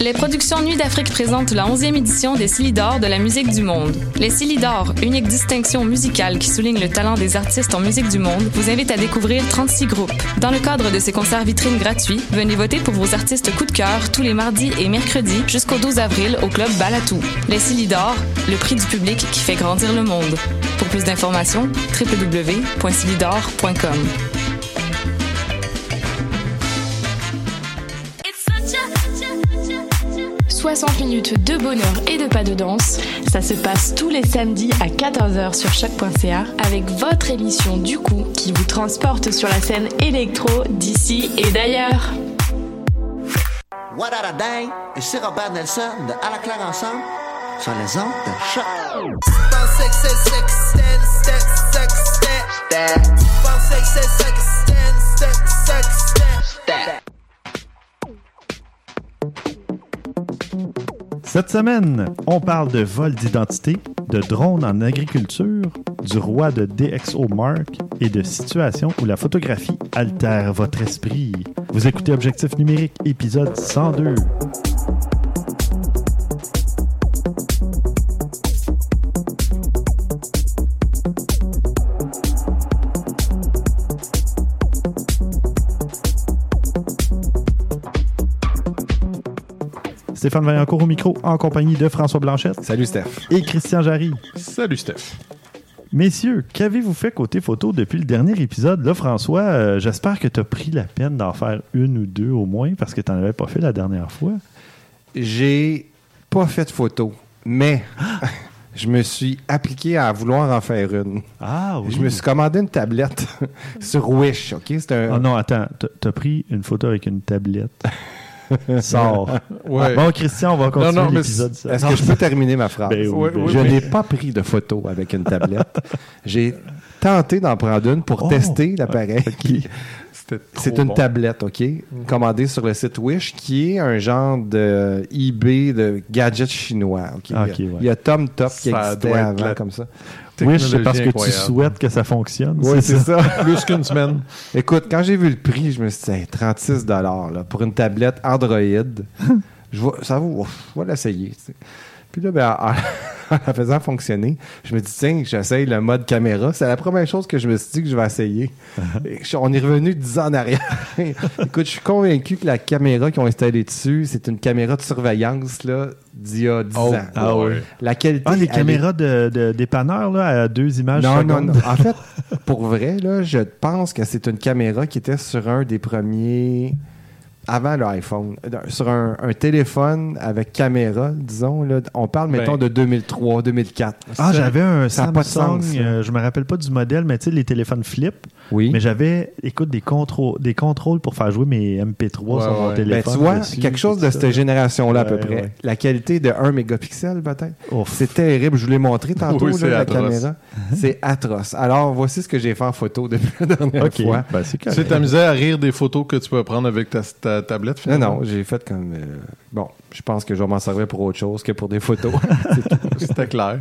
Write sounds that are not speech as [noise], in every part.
Les productions Nuit d'Afrique présentent la 11e édition des Silidor de la musique du monde. Les Silidor, unique distinction musicale qui souligne le talent des artistes en musique du monde, vous invite à découvrir 36 groupes. Dans le cadre de ces concerts vitrines gratuits, venez voter pour vos artistes coup de cœur tous les mardis et mercredis jusqu'au 12 avril au club Balatou. Les Silidor, le prix du public qui fait grandir le monde. Pour plus d'informations, www.silidor.com. 60 minutes de bonheur et de pas de danse. Ça se passe tous les samedis à 14h sur choc.ca avec votre émission du coup qui vous transporte sur la scène électro d'ici et d'ailleurs. What et c'est Robert Nelson de À la claire ensemble sur les ondes de choc. Cette semaine, on parle de vol d'identité, de drones en agriculture, du roi de DxO Mark et de situations où la photographie altère votre esprit. Vous écoutez Objectif numérique, épisode 102. Stéphane Vaillancourt au micro, en compagnie de François Blanchette Salut Steph. et Christian Jarry. Salut Steph. Messieurs, qu'avez-vous fait côté photo depuis le dernier épisode? Là, François, euh, j'espère que tu as pris la peine d'en faire une ou deux au moins parce que tu n'en avais pas fait la dernière fois. J'ai pas fait de photo, mais [laughs] je me suis appliqué à vouloir en faire une. Ah Je me suis commandé une tablette [laughs] sur Wish, OK? C'est un... Oh non, attends, t'as- t'as pris une photo avec une tablette. [laughs] [laughs] Sors. Ouais. Bon, Christian, on va continuer non, mais l'épisode. Est-ce que je peux terminer ma phrase? Ben oui, ben je oui. n'ai pas pris de photo avec une tablette. J'ai tenté d'en prendre une pour Oh, tester l'appareil. C'est une bon. tablette, OK? Commandée sur le site Wish, qui est un genre de eBay de gadgets chinois. OK? Ah, il, y a, ouais. il y a Tom Top qui existait avant, la- comme ça. Oui, c'est parce que tu souhaites que ça fonctionne. Oui, c'est ça. [laughs] Plus qu'une semaine. Écoute, quand j'ai vu le prix, je me suis dit, Hey, 36 là, pour une tablette Android. [laughs] je vois, ça vaut, je vais l'essayer. Puis là, ben, en, la faisant fonctionner, je me dis, tiens, j'essaye le mode caméra. C'est la première chose que je me suis dit que je vais essayer. Je- on est revenu 10 ans en arrière. [laughs] Écoute, je suis convaincu que la caméra qu'ils ont installée dessus, c'est une caméra de surveillance là, d'il y a 10 Oh, ans. Ah oui. La qualité. Ah, les elle est caméras de, de dépanneurs là, à deux images non, non, non. En [laughs] fait, pour vrai, là, je pense que c'est une caméra qui était sur un des premiers. Avant l'iPhone. Sur un, un téléphone avec caméra, disons. Là, on parle, mettons, Ben. de 2003, 2004. Ah, j'avais un Ça a pas de Samsung, sens, euh, je me rappelle pas du modèle, mais tu sais, les téléphones flip. Oui. Mais j'avais, écoute, des contrôles, des contrôles pour faire jouer mes MP3 sur Ouais, mon ouais. téléphone. Ben, tu vois, dessus, quelque chose de ça. cette génération-là à peu Ouais, près. La qualité de 1 mégapixel, peut-être. C'est terrible. Je vous l'ai montré tantôt, Oui, là, la atroce. caméra. C'est atroce. Alors, voici ce que j'ai fait en photo depuis la dernière fois. Ben, c'est Tu t'amusais à rire des photos que tu peux prendre avec ta, ta tablette, Non, finalement? non, j'ai fait comme. euh, bon, je pense que je vais m'en servir pour autre chose que pour des photos. [laughs] C'était clair.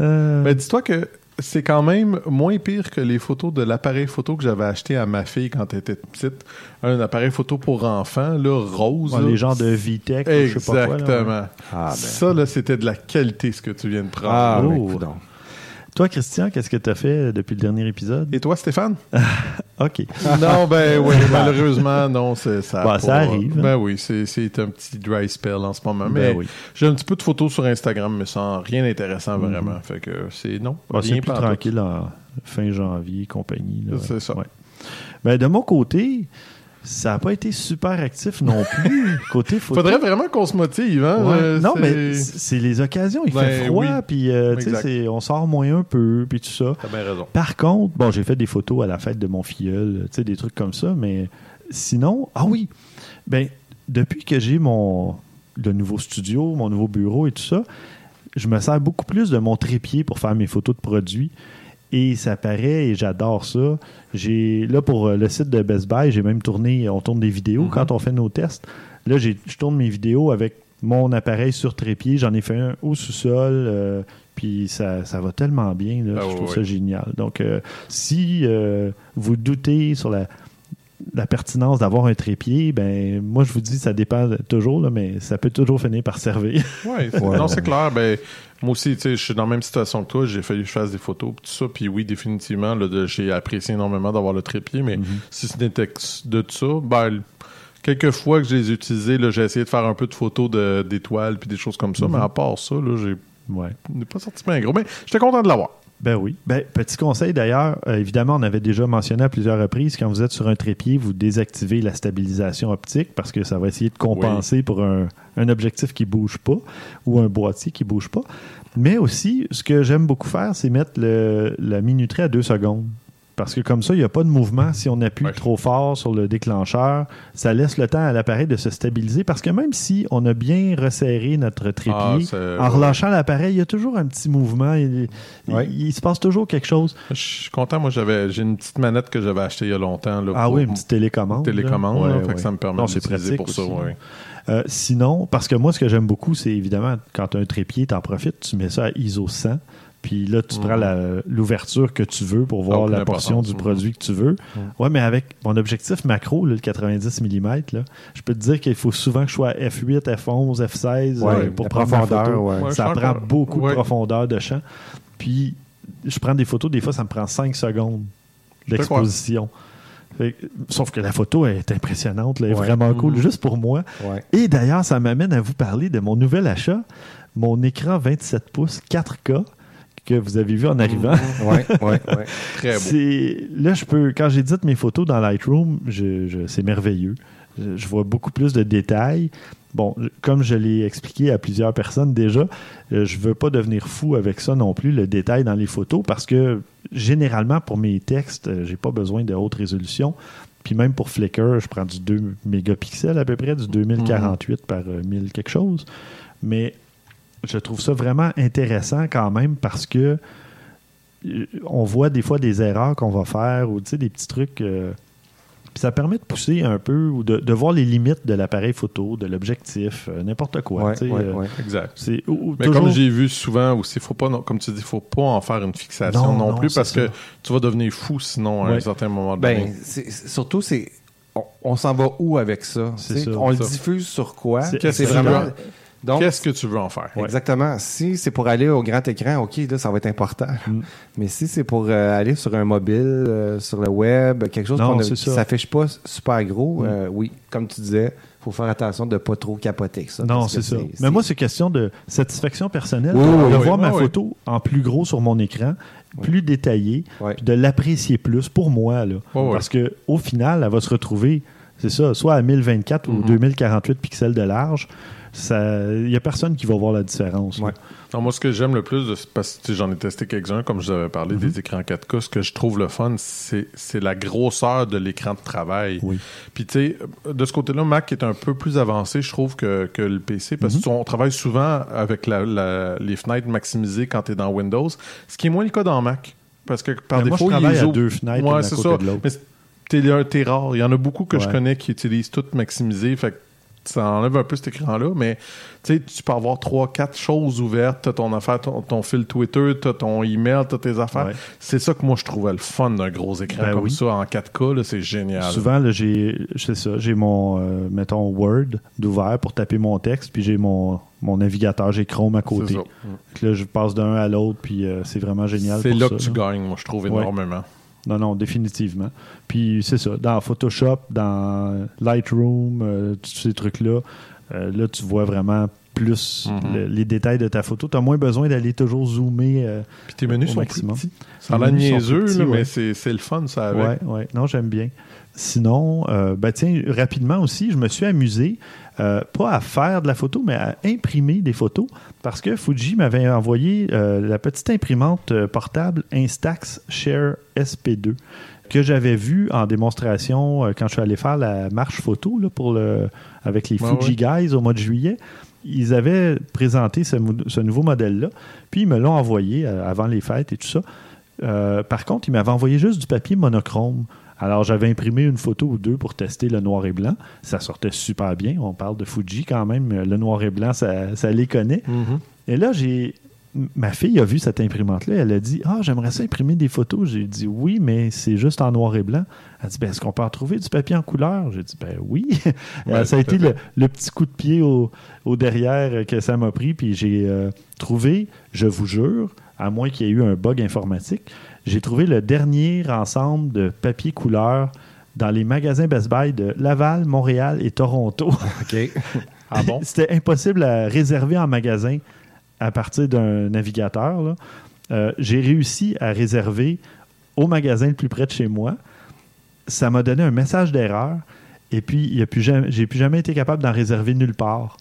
Euh, Ben, dis-toi que c'est quand même moins pire que les photos de l'appareil photo que j'avais acheté à ma fille quand elle était petite. Un appareil photo pour enfants, là, rose. Ouais, là. les gens de VTech, ou je sais pas quoi. là, Exactement. ouais. Ah, ben. Ça, là, c'était de la qualité, ce que tu viens de prendre. Ah, Oh. ben. Toi, Christian, qu'est-ce que tu as fait depuis le dernier épisode? Et toi, Stéphane? [laughs] OK. non, ben [laughs] oui, malheureusement, non, c'est, ça. pas- ça arrive. Ben oui, c'est, un petit dry spell en ce moment. Ben Mais oui. j'ai un petit peu de photos sur Instagram, mais sans rien d'intéressant vraiment. Fait que c'est non. Rien c'est plus tranquille en fin janvier, compagnie. C'est ça. Ouais. Ben, de mon côté, ça n'a pas été super actif non plus, [laughs] côté photo. Faudrait vraiment qu'on se motive, hein? Ouais. euh, non, mais c'est les occasions. Il fait Ben froid, oui. puis euh, on sort moins un peu, puis tout ça. T'as bien raison. Par contre, bon, j'ai fait des photos à la fête de mon filleul, tu sais, des trucs comme ça, mais sinon, ah oui, ben, depuis que j'ai mon le nouveau studio, mon nouveau bureau et tout ça, je me sers beaucoup plus de mon trépied pour faire mes photos de produits. Et ça paraît, et j'adore ça. J'ai là pour euh, le site de Best Buy, j'ai même tourné, on tourne des vidéos quand on fait nos tests. Là, je tourne mes vidéos avec mon appareil sur trépied. J'en ai fait un au sous-sol. euh, puis ça, ça va tellement bien. Là, Ah je trouve ça génial. Donc, euh, si euh, vous doutez sur la, la pertinence d'avoir un trépied, ben moi je vous dis ça dépend toujours, là, mais ça peut toujours finir par servir. [laughs] Ouais. non, c'est clair. Ben, moi aussi, tu sais, je suis dans la même situation que toi. J'ai fallu que je fasse des photos, tout ça. Puis oui, définitivement, de- j'ai apprécié énormément d'avoir le trépied. Mais si ce n'était que de ça, ben, quelques fois que je les ai utilisés, j'ai essayé de faire un peu de photos de- d'étoiles puis des choses comme ça. Mais à part ça, là, j'ai ouais. pas sorti bien gros. Mais j'étais content de l'avoir. Ben oui. Ben, petit conseil d'ailleurs, euh, évidemment, on avait déjà mentionné à plusieurs reprises, quand vous êtes sur un trépied, vous désactivez la stabilisation optique parce que ça va essayer de compenser pour un, un objectif qui bouge pas ou un boîtier qui bouge pas. Mais aussi, ce que j'aime beaucoup faire, c'est mettre le- la minuterie à deux secondes. Parce que comme ça, il n'y a pas de mouvement. Si on appuie Ouais. trop fort sur le déclencheur, ça laisse le temps à l'appareil de se stabiliser. Parce que même si on a bien resserré notre trépied, Ah, en relâchant l'appareil, il y a toujours un petit mouvement. Il, il- Ouais. il se passe toujours quelque chose. Je suis content. Moi, j'avais, j'ai une petite manette que j'avais achetée il y a longtemps. Là, Ah oui, une petite télécommande. là. télécommande. là, Ouais, fait ouais. que ça me permet Non, de c'est l'utiliser pratique pour ça. aussi. Euh, sinon, parce que moi, ce que j'aime beaucoup, c'est évidemment, quand tu as un trépied, tu en profites, tu mets ça à ISO 100, puis là, tu prends l'ouverture que tu veux pour voir aucune la portion du Mhm. produit que tu veux. Ouais, mais avec mon objectif macro, là, le 90 mm, là, je peux te dire qu'il faut souvent que je sois à F8, F11, F16 Ouais, euh, pour prendre ma profondeur, photo. ouais. Ouais, ça prend beaucoup ouais. de profondeur de champ. Puis, je prends des photos, des fois, ça me prend 5 secondes d'exposition. Fait Sauf que la photo est impressionnante, là, elle est Ouais. vraiment cool, Mhm. juste pour moi. Ouais. Et d'ailleurs, ça m'amène à vous parler de mon nouvel achat, mon écran 27 pouces 4K que vous avez vu en arrivant. Ouais, ouais, ouais. Très beau. Là je peux quand j'édite mes photos dans Lightroom, je, je- c'est merveilleux. Je, je vois beaucoup plus de détails. Bon, je- comme je l'ai expliqué à plusieurs personnes déjà, euh, je veux pas devenir fou avec ça non plus le détail dans les photos parce que généralement pour mes textes, euh, j'ai pas besoin de haute résolution. Puis même pour Flickr, je prends du 2 mégapixels à peu près, du 2048 par euh, 1000 quelque chose. Mais je trouve ça vraiment intéressant quand même parce que euh, on voit des fois des erreurs qu'on va faire ou tu sais, des petits trucs. euh, puis ça permet de pousser un peu ou de, de voir les limites de l'appareil photo, de l'objectif, euh, n'importe quoi. Ouais, tu sais, ouais, euh, ouais. Exact. c'est, ou- ou Mais toujours- comme j'ai vu souvent aussi, faut pas, non- comme tu dis, faut pas en faire une fixation Non, non, non, plus parce ça. que tu vas devenir fou sinon à un certain moment donné. Ben, c'est- c'est- surtout, c'est. On, on s'en va où avec ça? Ça, on le diffuse sur quoi? C'est- vraiment. Donc, Qu'est-ce que tu veux en faire? Ouais. Exactement. Si c'est pour aller au grand écran, OK, là, ça va être important. Mm. Mais si c'est pour euh, aller sur un mobile, euh, sur le web, quelque chose Non, qu'on a- qui ça. s'affiche pas super gros, Mm. euh, oui, comme tu disais, faut faire attention de pas trop capoter ça. Non, c'est ça. Mais moi, c'est question de satisfaction personnelle, Oui, de oui, voir oui, ma oui. photo en plus gros sur mon écran, plus détaillée, puis de l'apprécier plus pour moi. Là. Parce que au final, elle va se retrouver, c'est ça, soit à 1024 ou Mhm. 2048 pixels de large. Il n'y a personne qui va voir la différence. Ouais. Non, moi, ce que j'aime le plus, parce que j'en ai testé quelques-uns, comme je vous avais parlé, Mhm. des écrans 4K, ce que je trouve le fun, c'est la grosseur de l'écran de travail. Oui. Puis, tu sais, de ce côté-là, Mac est un peu plus avancé, je trouve, que, que le PC, parce Mhm. qu'on travaille souvent avec la- la- les fenêtres maximisées quand tu es dans Windows, ce qui est moins le cas dans Mac. Parce que par Mais moi, défaut, il à ouvre- deux fenêtres, Ouais, c'est ça. de. Mais t'es rare. Il y en a beaucoup que je connais qui utilisent toutes maximisées. Fait ça enlève un peu cet écran-là, mais tu peux avoir trois, quatre choses ouvertes. T'as ton affaire, ton, ton fil Twitter, t'as ton email, t'as tes affaires. Ouais. C'est ça que moi je trouvais le fun d'un gros écran Ben comme oui. ça en 4K, là, c'est génial. Souvent, j'ai, c'est ça, j'ai mon, euh, mettons, Word d'ouvert pour taper mon texte, puis j'ai mon, mon navigateur, j'ai Chrome à côté. Ça. Là, je passe d'un à l'autre, puis euh, c'est vraiment génial. C'est là ça, que tu gagnes, moi je trouve Ouais. Non, non, définitivement. Puis c'est ça, dans Photoshop, dans Lightroom, euh, tous ces trucs-là, euh, là, tu vois vraiment plus Mhm. le- les détails de ta photo. Tu as moins besoin d'aller toujours zoomer. euh, Puis tes menus Au sont maximum. plus petits. Ça a l'air niaiseux, petits, là, ouais. mais c'est c'est le fun, ça avec. Ouais, ouais. Non, j'aime bien. Sinon, euh, ben tiens, rapidement aussi, je me suis amusé, euh, pas à faire de la photo, mais à imprimer des photos, parce que Fuji m'avait envoyé euh, la petite imprimante euh, portable Instax Share SP2 que j'avais vue en démonstration euh, quand je suis allé faire la marche photo là, pour le, avec les Fuji Guys au mois de juillet. Ils avaient présenté ce, nouveau modèle-là, puis ils me l'ont envoyé avant les fêtes et tout ça. Par contre, ils m'avaient envoyé juste du papier monochrome. Alors, j'avais imprimé une photo ou deux pour tester le noir et blanc. Ça sortait super bien. On parle de Fuji quand même. Le noir et blanc, ça, ça les connaît. Mhm. Et là, j'ai. Ma fille a vu cette imprimante-là. Elle a dit Ah, j'aimerais ça imprimer des photos. J'ai dit Oui, mais c'est juste en noir et blanc. Elle a dit ben, Est-ce qu'on peut en trouver du papier en couleur J'ai dit Ben oui. [laughs] Ouais, ça a été le, le petit coup de pied au, au derrière que ça m'a pris. Puis j'ai euh, trouvé, je vous jure, à moins qu'il y ait eu un bug informatique, j'ai trouvé le dernier ensemble de papier couleur dans les magasins Best Buy de Laval, Montréal et Toronto. [laughs] OK. Ah bon? [laughs] C'était impossible à réserver en magasin à partir d'un navigateur. Euh, J'ai réussi à réserver au magasin le plus près de chez moi. Ça m'a donné un message d'erreur. Et puis, il y a plus jamais- j'ai plus jamais été capable d'en réserver nulle part.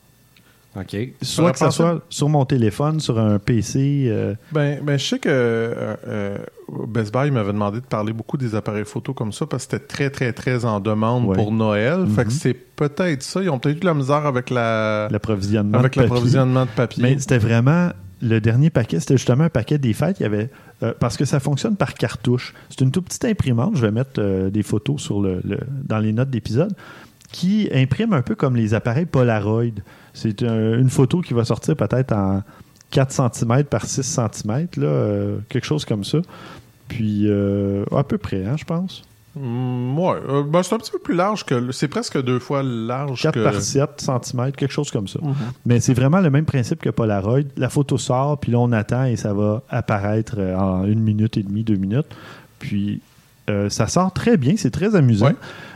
OK. Soit que ce pensé- soit sur mon téléphone, sur un PC. euh, Ben, ben, je sais que euh, euh, Best Buy m'avait demandé de parler beaucoup des appareils photo comme ça parce que c'était très, très, très en demande Ouais. pour Noël. Fait que Mhm. c'est peut-être ça. Ils ont peut-être eu de la misère avec la l'approvisionnement. avec de papier. l'approvisionnement de papier. Mais c'était vraiment le dernier paquet, c'était justement un paquet des fêtes. Il y avait euh, parce que ça fonctionne par cartouche. C'est une toute petite imprimante. Je vais mettre euh, des photos sur le, le- dans les notes d'épisode qui imprime un peu comme les appareils Polaroid. C'est un- une photo qui va sortir peut-être en 4 cm par 6 cm, là, euh, quelque chose comme ça. Puis euh, à peu près, hein, je pense. Mm, ouais. Euh, ben, c'est un petit peu plus large que. C'est presque deux fois large 4 que. par 7 cm, quelque chose comme ça. Mhm. Mais c'est vraiment le même principe que Polaroid. La photo sort, puis là, on attend et ça va apparaître euh, en une minute et demie, deux minutes. Puis euh, ça sort très bien, c'est très amusant. Ouais.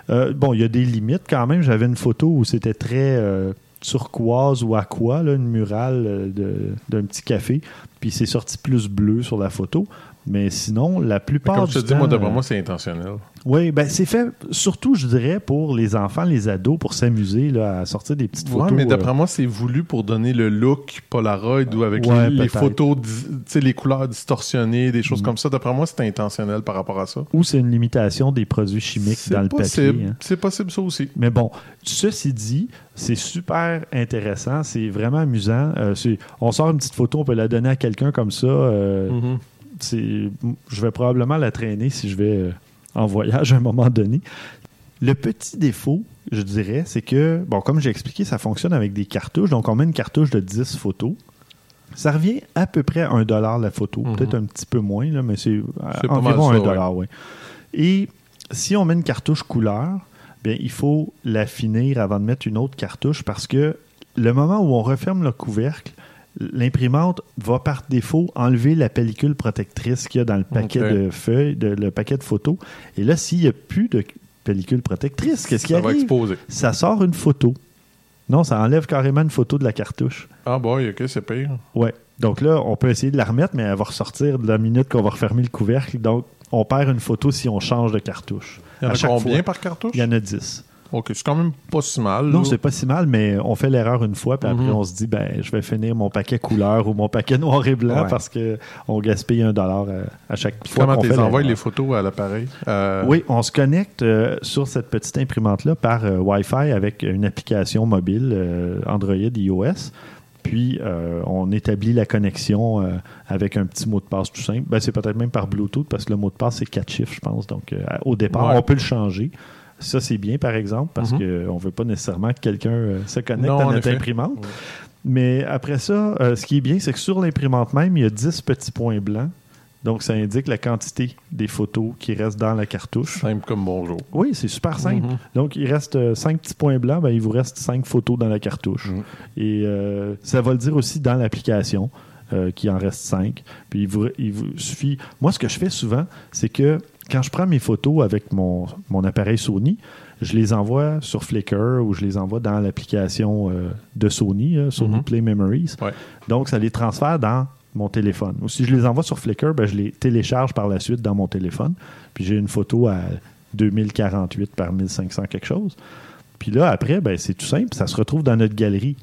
Euh, bon, il y a des limites quand même. J'avais une photo où c'était très euh, turquoise ou aqua, là, une murale euh, d'un petit café. Puis c'est sorti plus bleu sur la photo. Mais sinon, la Mais plupart Comme je te dis, temps, moi, d'après euh, moi, c'est intentionnel. oui, ben c'est fait surtout, je dirais, pour les enfants, les ados, pour s'amuser là, à sortir des petites Ouais, photos. mais euh, d'après moi, c'est voulu pour donner le look Polaroid ou avec Ouais, les, les photos, di- tu sais, les couleurs distorsionnées, des choses Mhm. comme ça. D'après moi, c'est intentionnel par rapport à ça. ou c'est une limitation des produits chimiques dans le papier. hein. C'est possible, ça aussi. Mais bon, ceci dit, c'est super intéressant, c'est vraiment amusant. Euh, on sort une petite photo, on peut la donner à quelqu'un comme ça. euh, Mhm. C'est- je vais probablement la traîner si je vais euh, en voyage à un moment donné. Le petit défaut, je dirais, c'est que, bon, comme j'ai expliqué, ça fonctionne avec des cartouches. Donc, on met une cartouche de 10 photos. Ça revient à peu près à 1 dollar la photo. Mhm. Peut-être un petit peu moins, là, mais c'est euh, environ mal 1 ça, dollar, oui. Et si on met une cartouche couleur, bien, il faut la finir avant de mettre une autre cartouche parce que le moment où on referme le couvercle, l'imprimante va par défaut enlever la pellicule protectrice qu'il y a dans le paquet de feuilles, de, le paquet de photos. Et là, s'il n'y a plus de pellicule protectrice, qu'est-ce qui Ça va arrive? exposer. Ça sort une photo. Non, ça enlève carrément une photo de la cartouche. Ah, boy, ok, c'est pire. Ouais. Donc là, on peut essayer de la remettre, mais elle va ressortir de la minute qu'on va refermer le couvercle. Donc, on perd une photo si on change de cartouche. Il y en a combien fois. par cartouche? Il y en a 10. Ok, c'est quand même pas si mal. Non, c'est pas si mal, mais on fait l'erreur une fois, puis après, Mhm. on se dit, ben, je vais finir mon paquet couleur ou mon paquet noir et blanc Ouais. parce qu'on gaspille un dollar à, à chaque fois. Comment tu envoies les photos à l'appareil? Euh, Oui, on se connecte euh, sur cette petite imprimante-là par euh, Wi-Fi avec une application mobile euh, Android iOS. Puis, euh, on établit la connexion euh, avec un petit mot de passe tout simple. Ben, c'est peut-être même par Bluetooth parce que le mot de passe, c'est quatre chiffres, je pense. Donc, euh, au départ, Ouais. on peut le changer. Ça, c'est bien, par exemple, parce Mhm. qu'on ne veut pas nécessairement que quelqu'un euh, se connecte Non, à notre imprimante. Mais après ça, euh, ce qui est bien, c'est que sur l'imprimante même, il y a 10 petits points blancs. Donc, ça indique la quantité des photos qui restent dans la cartouche. Simple comme bonjour. Oui, c'est super simple. Mhm. Donc, il reste 5 petits points blancs, ben, il vous reste 5 photos dans la cartouche. Mhm. Et euh, ça va le dire aussi dans l'application euh, qu'il en reste 5. Puis, il vous, il vous suffit. Moi, ce que je fais souvent, c'est que quand je prends mes photos avec mon, mon appareil Sony, je les envoie sur Flickr ou je les envoie dans l'application euh, de Sony, euh, Sony Mhm. Play Memories. Ouais. Donc, ça les transfère dans mon téléphone. Ou si je les envoie sur Flickr, ben, je les télécharge par la suite dans mon téléphone. Puis j'ai une photo à 2048 par 1500 quelque chose. Puis là, après, ben, c'est tout simple. Ça se retrouve dans notre galerie.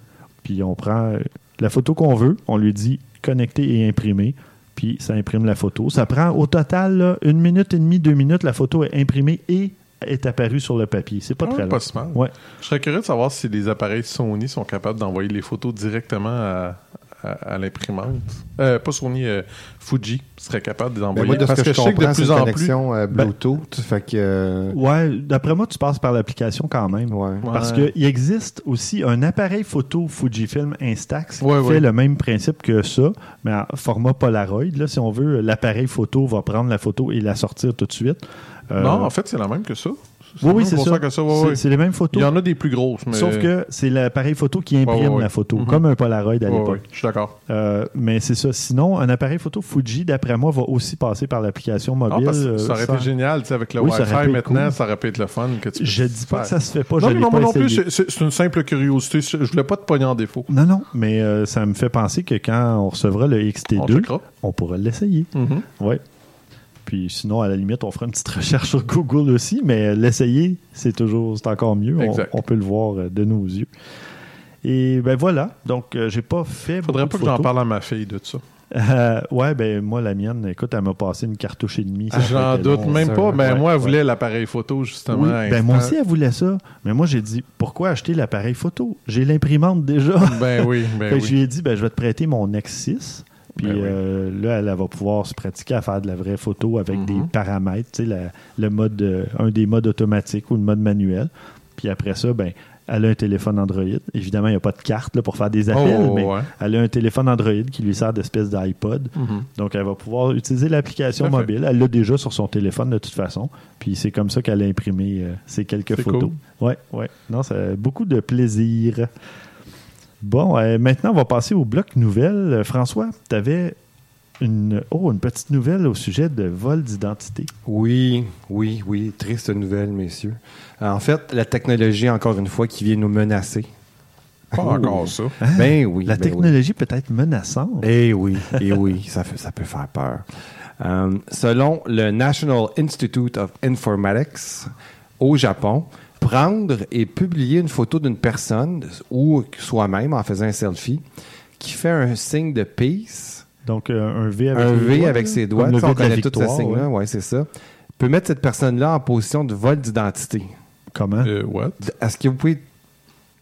Puis on prend euh, la photo qu'on veut, on lui dit connecter et imprimer. Puis ça imprime la photo. Ça prend au total là, une minute et demie, deux minutes. La photo est imprimée et est apparue sur le papier. C'est pas Ah, très long. pas si mal. Ouais. Je serais curieux de savoir si les appareils Sony sont capables d'envoyer les photos directement à, à- à l'imprimante. Euh, pas Sony, euh, Fuji serait capable Ben, envoyer. moi, de ce Parce que, que, je sais que de plus une en plus. euh, Ben- Bluetooth. fait que... euh, Ouais, d'après moi, tu passes par l'application quand même. ouais. Parce Ouais. qu'il existe aussi un appareil photo Fujifilm Instax qui Ouais, fait ouais. le même principe que ça, mais en format Polaroid. Là, si on veut, l'appareil photo va prendre la photo et la sortir tout de suite. Euh, Non, en fait, c'est la même que ça. Oui, oui, c'est ça. que ça. ouais, C'est- ouais. Les mêmes Il photos. y en a des plus grosses, mais. Sauf que c'est l'appareil photo qui imprime Ouais, la photo, Mhm. comme un Polaroid à l'époque. je suis d'accord. Euh, mais c'est ça. Sinon, un appareil photo Fuji, d'après moi, va aussi passer par l'application Non, mobile. euh, ça aurait sans- été génial, tu sais, avec le Oui, Wi-Fi maintenant, cool. ça aurait pu être le fun. Que tu Je dis pas faire. que ça se fait pas. Non, je mais l'ai non, pas moi non plus, c'est- une simple curiosité. Je voulais pas te pogner en défaut. Non, non, mais euh, ça me fait penser que quand on recevra le On XT2, checkera. on pourra l'essayer. Mhm. Puis sinon, à la limite, on fera une petite recherche sur Google aussi, mais l'essayer, c'est toujours, c'est encore mieux. On, peut le voir euh, de nos yeux. Et ben voilà. Donc, euh, j'ai pas fait. Faudrait pas de que j'en parle à ma fille de ça. Euh, ouais, ben moi, la mienne, écoute, elle m'a passé une cartouche et demie. ça J'en doute même ça. pas, mais Ouais, moi, elle ouais. voulait l'appareil photo, justement. Oui, ben moi aussi, elle voulait ça. Mais moi, j'ai dit, pourquoi acheter l'appareil photo? J'ai l'imprimante déjà. Ben oui, ben [laughs] que je oui. lui ai dit, ben, je vais te prêter mon X6. Puis Ben oui. euh, là, elle, elle va pouvoir se pratiquer à faire de la vraie photo avec Mhm. des paramètres, tu sais, la- le mode, euh, un des modes automatiques ou le mode manuel. Puis après ça, ben, elle a un téléphone Android. Évidemment, il n'y a pas de carte là, pour faire des appels, Oh, mais ouais. elle a un téléphone Android qui lui sert d'espèce d'iPod. Mhm. Donc, elle va pouvoir utiliser l'application mobile. Elle l'a déjà sur son téléphone de toute façon. Puis c'est comme ça qu'elle a imprimé euh, ces quelques photos. Ouais, ouais. Non, ça a beaucoup de plaisir. Bon, euh, maintenant, on va passer au bloc nouvelles. Euh, François, tu avais une, oh, une petite nouvelle au sujet de vol d'identité. Oui, oui, oui. Triste nouvelle, messieurs. Euh, En fait, la technologie, encore une fois, qui vient nous menacer. Pas encore ça. [laughs] Ben oui. La ben oui. technologie peut être menaçante. Eh oui, eh oui, ça, fait- ça peut faire peur. Euh, selon le National Institute of Informatics au Japon, prendre et publier une photo d'une personne ou soi-même en faisant un selfie qui fait un signe de peace, Donc, euh, un V avec, un V doigts, avec ses comme doigts, V on connaît tous ces victoire, signes-là, ouais. ouais, c'est ça, peut mettre cette personne-là en position de vol d'identité. Comment? Euh, what? Est-ce que vous pouvez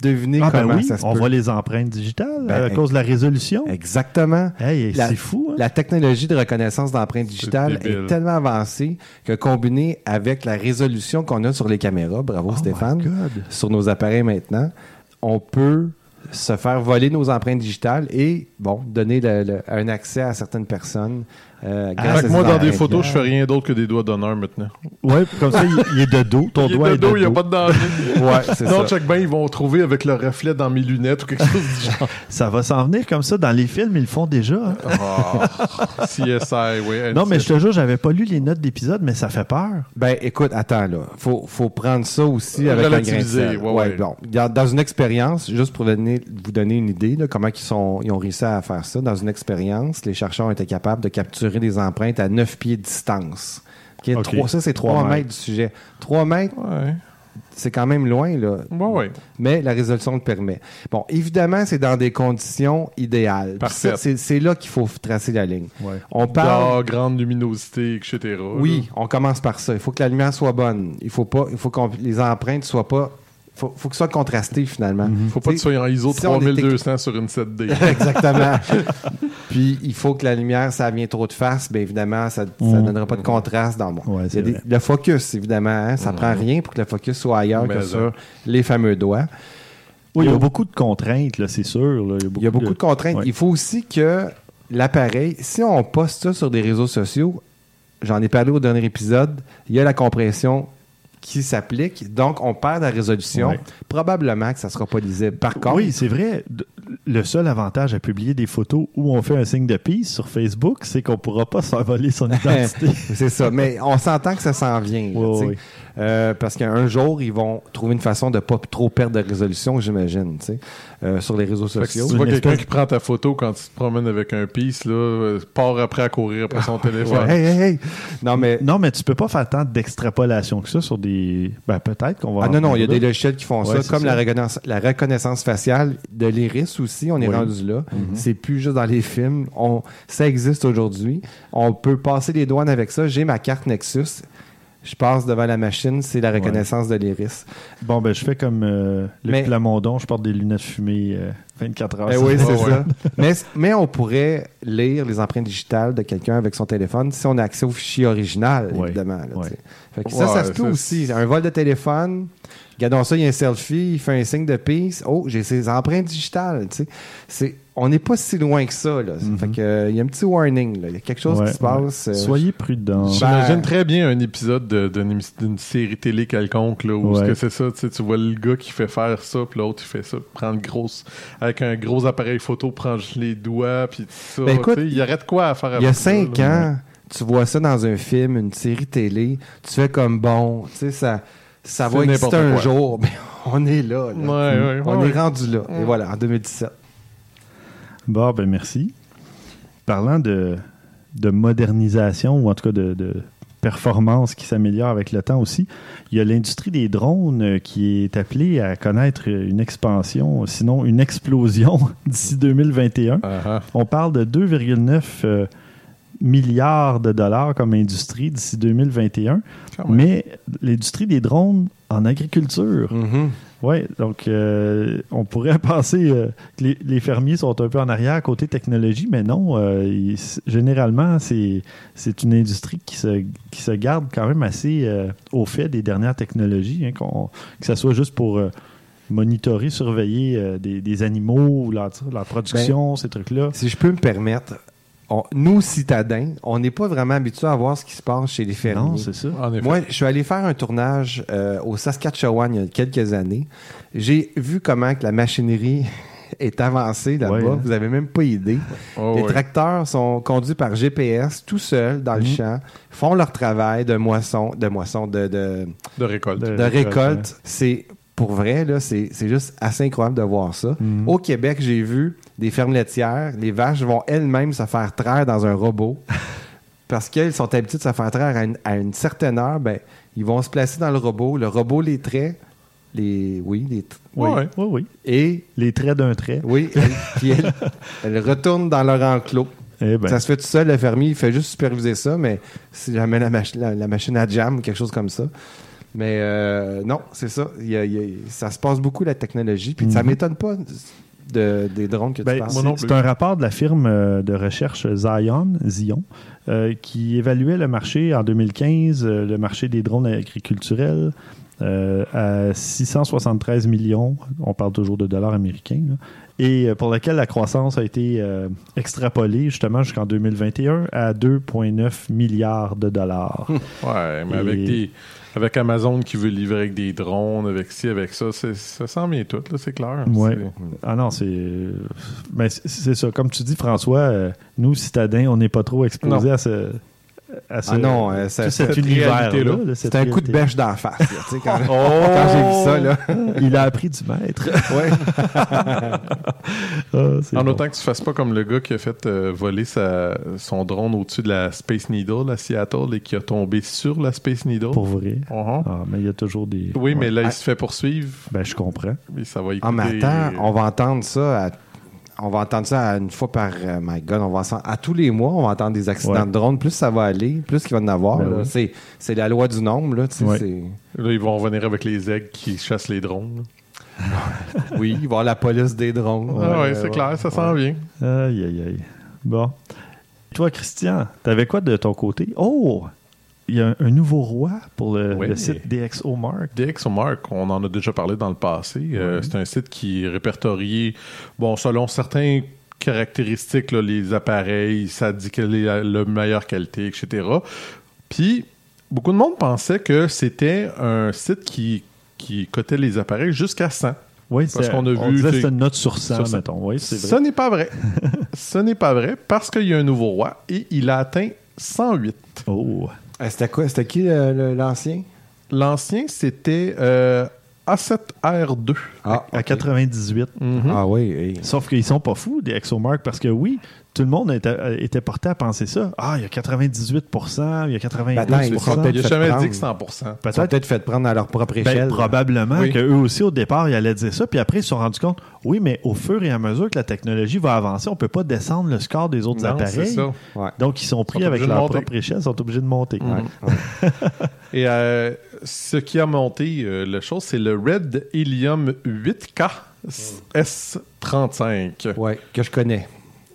deviner ah, ben comment oui, ça se on peut? voit les empreintes digitales Ben, à cause de la résolution. Exactement. Hey, c'est fou, hein? La technologie de reconnaissance d'empreintes digitales est tellement avancée que combinée avec la résolution qu'on a sur les caméras, bravo Oh Stéphane, sur nos appareils maintenant, on peut se faire voler nos empreintes digitales et, bon, donner le- le- un accès à certaines personnes euh, grâce moi, dans des photos, je fais rien d'autre que des doigts d'honneur maintenant. Ouais, comme ça, il, il est de dos. Ton Il est doigt de dos, de il n'y a pas de danger. [laughs] Ouais, c'est non, ça. check bien, ils vont trouver avec le reflet dans mes lunettes ou quelque chose du genre. [laughs] Ça va s'en venir comme ça. Dans les films, ils le font déjà. hein. Ah, CSI, oui. Non, mais je te jure, j'avais pas lu les notes d'épisode, mais ça fait peur. Ben, écoute, attends, là. Faut, faut prendre ça aussi avec un grain de sel. ouais, ouais. bon. Dans, une expérience, juste pour donner- vous donner une idée, là, comment ils, sont, ils ont réussi à faire ça, dans une expérience, les chercheurs ont été capables de capturer des empreintes à 9 pieds de distance. Ok, Ok. trois- ça, c'est 3 Trois mètres. mètres. du sujet. 3 mètres, Ouais. c'est quand même loin, là. Ouais, ouais. Mais la résolution le permet. Bon, évidemment, c'est dans des conditions idéales. C'est là qu'il faut tracer la ligne. Ouais. On parle. Dans grande luminosité, etc. Oui, on commence par ça. Il faut que la lumière soit bonne. Il faut pas, il faut que les empreintes soient pas faut, faut que ce soit contrasté finalement. Faut pas que tu sois en ISO Si on était- 3200 sur une 7D. [laughs] Exactement. Puis il faut que la lumière, ça vient trop de face, bien évidemment, ça ne Mm. donnera pas de contraste dans. Ouais, des- vrai. le focus, évidemment, hein, ça prend rien pour que le focus soit ailleurs Mais que sur les fameux doigts. Oui, il y a beaucoup de contraintes, là, c'est sûr. là. Il y a beaucoup de contraintes. Ouais. Il faut aussi que l'appareil, si on poste ça sur des réseaux sociaux, j'en ai parlé au dernier épisode, il y a la compression qui s'applique, donc on perd la résolution. Ouais. Probablement que ça ne sera pas lisible. Par contre, Oui, c'est vrai. Le seul avantage à publier des photos où on fait un signe de peace sur Facebook, c'est qu'on pourra pas se faire voler son [laughs] identité. c'est ça. Mais on s'entend que ça s'en vient. là, ouais. Euh, parce qu'un jour, ils vont trouver une façon de ne pas trop perdre de résolution, j'imagine, tu sais, euh, sur les réseaux Fait que sociaux. si tu vois quelqu'un qui prend ta photo quand tu te promènes avec un piece, là, euh, part après à courir après son [laughs] téléphone. Ouais, hey, hey, hey. Non, mais non, mais tu peux pas faire tant d'extrapolation que ça sur des. Ben, peut-être qu'on va. Ah non, non, il y a des logiciels qui font Ouais, ça, comme ça. La, reconnaissance, la reconnaissance faciale de l'iris aussi, on est Oui. rendu là. Mhm. C'est plus juste dans les films. On, ça existe aujourd'hui. On peut passer les douanes avec ça. J'ai ma carte Nexus. Je passe devant la machine, c'est la reconnaissance de l'iris. Bon, ben, je fais comme euh, Luc Mais- Plamondon, je porte des lunettes fumées euh, 24 heures. Eh sur oui, c'est Ouais, ça. mais, mais on pourrait lire les empreintes digitales de quelqu'un avec son téléphone si on a accès au fichier original, Ouais. évidemment. là, Ouais. tu sais. Fait que ça, ça se peut aussi. Un vol de téléphone, regardons ça, il y a un selfie, il fait un signe de peace. Oh, j'ai ses empreintes digitales. tu sais. C'est, on n'est pas si loin que ça. Là. Fait que, euh, il y a un petit warning. là. Il y a quelque chose Ouais, qui se ouais. passe. euh, Soyez prudents. J'imagine Ben- très bien un épisode de- d'une série télé quelconque là, où Ouais. ce que c'est ça, tu sais, tu vois le gars qui fait faire ça, puis l'autre il fait ça, prend le gros avec un gros appareil photo, prend juste les doigts, puis tout ça. Ben, écoute, tu sais, il y aurait de quoi à faire Il y a ça, cinq ans, tu vois ça dans un film, une série télé, tu fais comme bon, tu sais, ça, ça va exister n'importe un quoi. jour, [laughs] mais on est là. là. Ouais, ouais, on ouais, est rendu là. Et voilà, en 2017. Bon, ben merci. Parlant de, de modernisation, ou en tout cas de, de performance qui s'améliore avec le temps aussi, il y a l'industrie des drones euh, qui est appelée à connaître une expansion, sinon une explosion [laughs] d'ici 2021. Ah, ah. On parle de 2,9 euh, milliards de dollars comme industrie d'ici 2021, Quand même. mais l'industrie des drones en agriculture. Mm-hmm. Oui, donc euh, on pourrait [laughs] penser euh, que les, les fermiers sont un peu en arrière côté technologie, mais non. euh, ils- généralement, c'est c'est une industrie qui se, qui se garde quand même assez au fait des dernières technologies, hein, qu'on- que ce soit juste pour monitorer, surveiller des, des animaux, ou leur, leur production, ces trucs-là. Si je peux me permettre, on- nous, citadins, on n'est pas vraiment habitués à voir ce qui se passe chez les fermiers. Non, c'est ça. En effet. Moi, je suis allé faire un tournage euh, au Saskatchewan il y a quelques années. J'ai vu comment que la machinerie [laughs] est avancée là-bas. Ouais, hein. Vous avez même pas idée. Oh, les ouais. tracteurs sont conduits par GPS tout seuls dans le Mhm. champ, font leur travail de moisson, de moisson, de, de, de récolte. De- de récolte, récolte. C'est pour vrai, c'est juste assez incroyable de voir ça. Mhm. Au Québec, j'ai vu des fermes laitières, les vaches vont elles-mêmes se faire traire dans un robot. [laughs] Parce qu'elles sont habituées de se faire traire à une, à une certaine heure, ben, ils vont se placer dans le robot. Le robot les traite. Les, oui, les Oui, Ouais. oui, oui. Et, Les traits d'un trait. oui, [laughs] elles- puis elles, retournent dans leur enclos. Eh ben, Ça se fait tout seul, le fermier, il fait juste superviser ça, mais si jamais la, machi- la, la machine à jam ou quelque chose comme ça. Mais euh, non, c'est ça. Il y a- il y a- ça se passe beaucoup, la technologie. Puis ça Mhm. m'étonne pas de, des drones que Ben, tu non c'est un rapport de la firme euh, de recherche Zion, Zion euh, qui évaluait le marché en 2015, euh, le marché des drones agriculturels, euh, à 673 millions. On parle toujours de dollars américains. là, et pour lequel la croissance a été euh, extrapolée justement jusqu'en 2021 à 2,9 milliards de dollars. [laughs] Ouais, mais Et- avec des. Avec Amazon qui veut livrer avec des drones, avec ci, avec ça, ça s'en vient tout, là, c'est clair. Ouais. C'est- Ah non, c'est. Ben, c'est- ça. Comme tu dis, François, euh, nous, citadins, on n'est pas trop exposés Non. à ce. Ce Ah non, euh, ça- cet cette univers-là. un coup de bêche d'en face. là, tu sais, quand Oh! [laughs] quand j'ai vu ça, là. Il a appris du maître. [laughs] Ouais. [laughs] Ah, En bon. autant que tu fasses pas comme le gars qui a fait euh, voler sa- son drone au-dessus de la Space Needle à Seattle et qui a tombé sur la Space Needle. Pour vrai? Uh-huh. Ah, mais il y a toujours des. Oui, mais là, il se fait poursuivre. Ben, je ça va Ah, mais attends, on va entendre ça à- on va entendre ça à une fois par. euh, my God, on va à tous les mois, on va entendre des accidents Ouais. de drone. Plus ça va aller, plus qu'il va en avoir. Ben oui. C'est, c'est la loi du nombre. Là, Ouais. Là, ils vont revenir avec les aigles qui chassent les drones. [laughs] Oui, il va y avoir la police des drones. ah ouais, Euh, c'est clair, ça s'en vient. Aïe, aïe, aïe. Bon. Toi, Christian, t'avais quoi de ton côté? Oh! Il y a un, nouveau roi pour le, Ouais. le site DxO Mark. DxOMark, on en a déjà parlé dans le passé. Euh, c'est un site qui répertorie, bon, selon certaines caractéristiques, là, les appareils, ça dit quelle est la, la meilleure qualité, etc. Puis, beaucoup de monde pensait que c'était un site qui, qui cotait les appareils jusqu'à 100. Oui, Parce c'est- qu'on a on vu, disait une note sur 100, sur 100. mettons. Oui, c'est Ce vrai. n'est pas vrai. [laughs] Ce n'est pas vrai parce qu'il y a un nouveau roi et il a atteint 108. Oh! Euh, C'était quoi? C'était qui l'ancien? L'ancien, c'était euh, A7R2. Ah, À ok. 98. Mhm. Ah oui, oui. Sauf qu'ils sont pas fous, des ExoMark, parce que oui, tout le monde était, euh, était porté à penser ça. Ah, il y a 98% il y a 92 Ben, ils fait jamais prendre. dit que 100%. Ils sont Peut-être peut-être fait prendre à leur propre Ben, échelle. probablement Oui. qu'eux aussi, au départ, ils allaient dire ça. Puis après, ils se sont rendus compte, oui, mais au fur et à mesure que la technologie va avancer, on peut pas descendre le score des autres Non, appareils. ça. Ouais. Donc, ils sont pris Sont avec leur propre échelle, ils sont obligés de monter. Ouais. [laughs] Et euh, ce qui a monté euh, le chose, c'est le Red Helium 8K S35. Ouais, que je connais.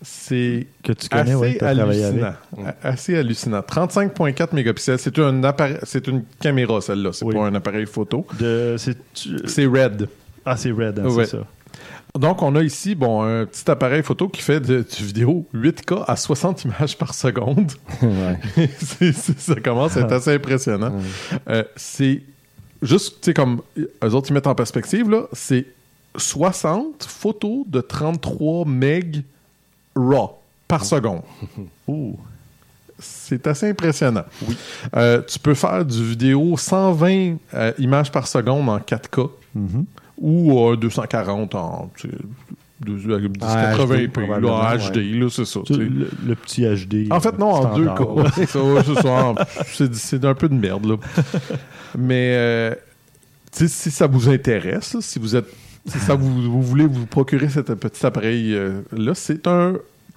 C'est Que tu connais, assez ouais, hallucinant. Assez hallucinant. 35.4 mégapixels. C'est un appareil, c'est une caméra celle-là. C'est Oui. pas un appareil photo. De, c'est, C'est Red. ah, c'est Red, hein, Ouais. c'est ça. Donc, on a ici bon, un petit appareil photo qui fait de, du vidéo 8K à 60 images par seconde. [laughs] Ouais. [laughs] C'est- c'est- ça commence à être [laughs] assez impressionnant. Euh, c'est juste, tu sais, comme eux autres, ils mettent en perspective, là, c'est 60 photos de 33 MB RAW par seconde. [laughs] Ouh. C'est assez impressionnant. Oui. tu peux faire du vidéo 120 euh, images par seconde en 4K Mhm. ou euh, 240 en tu sais, deux- euh, Ah, 1080p, HD, probablement, là, en ouais. HD, là, c'est ça. Le, le petit HD. En fait, non, en standard. deux cas. [laughs] C'est. En- [laughs] un peu de merde, là. Mais euh, si ça vous intéresse, si vous êtes. Si ça vous, vous voulez vous procurer cet petit appareil-là, c'est un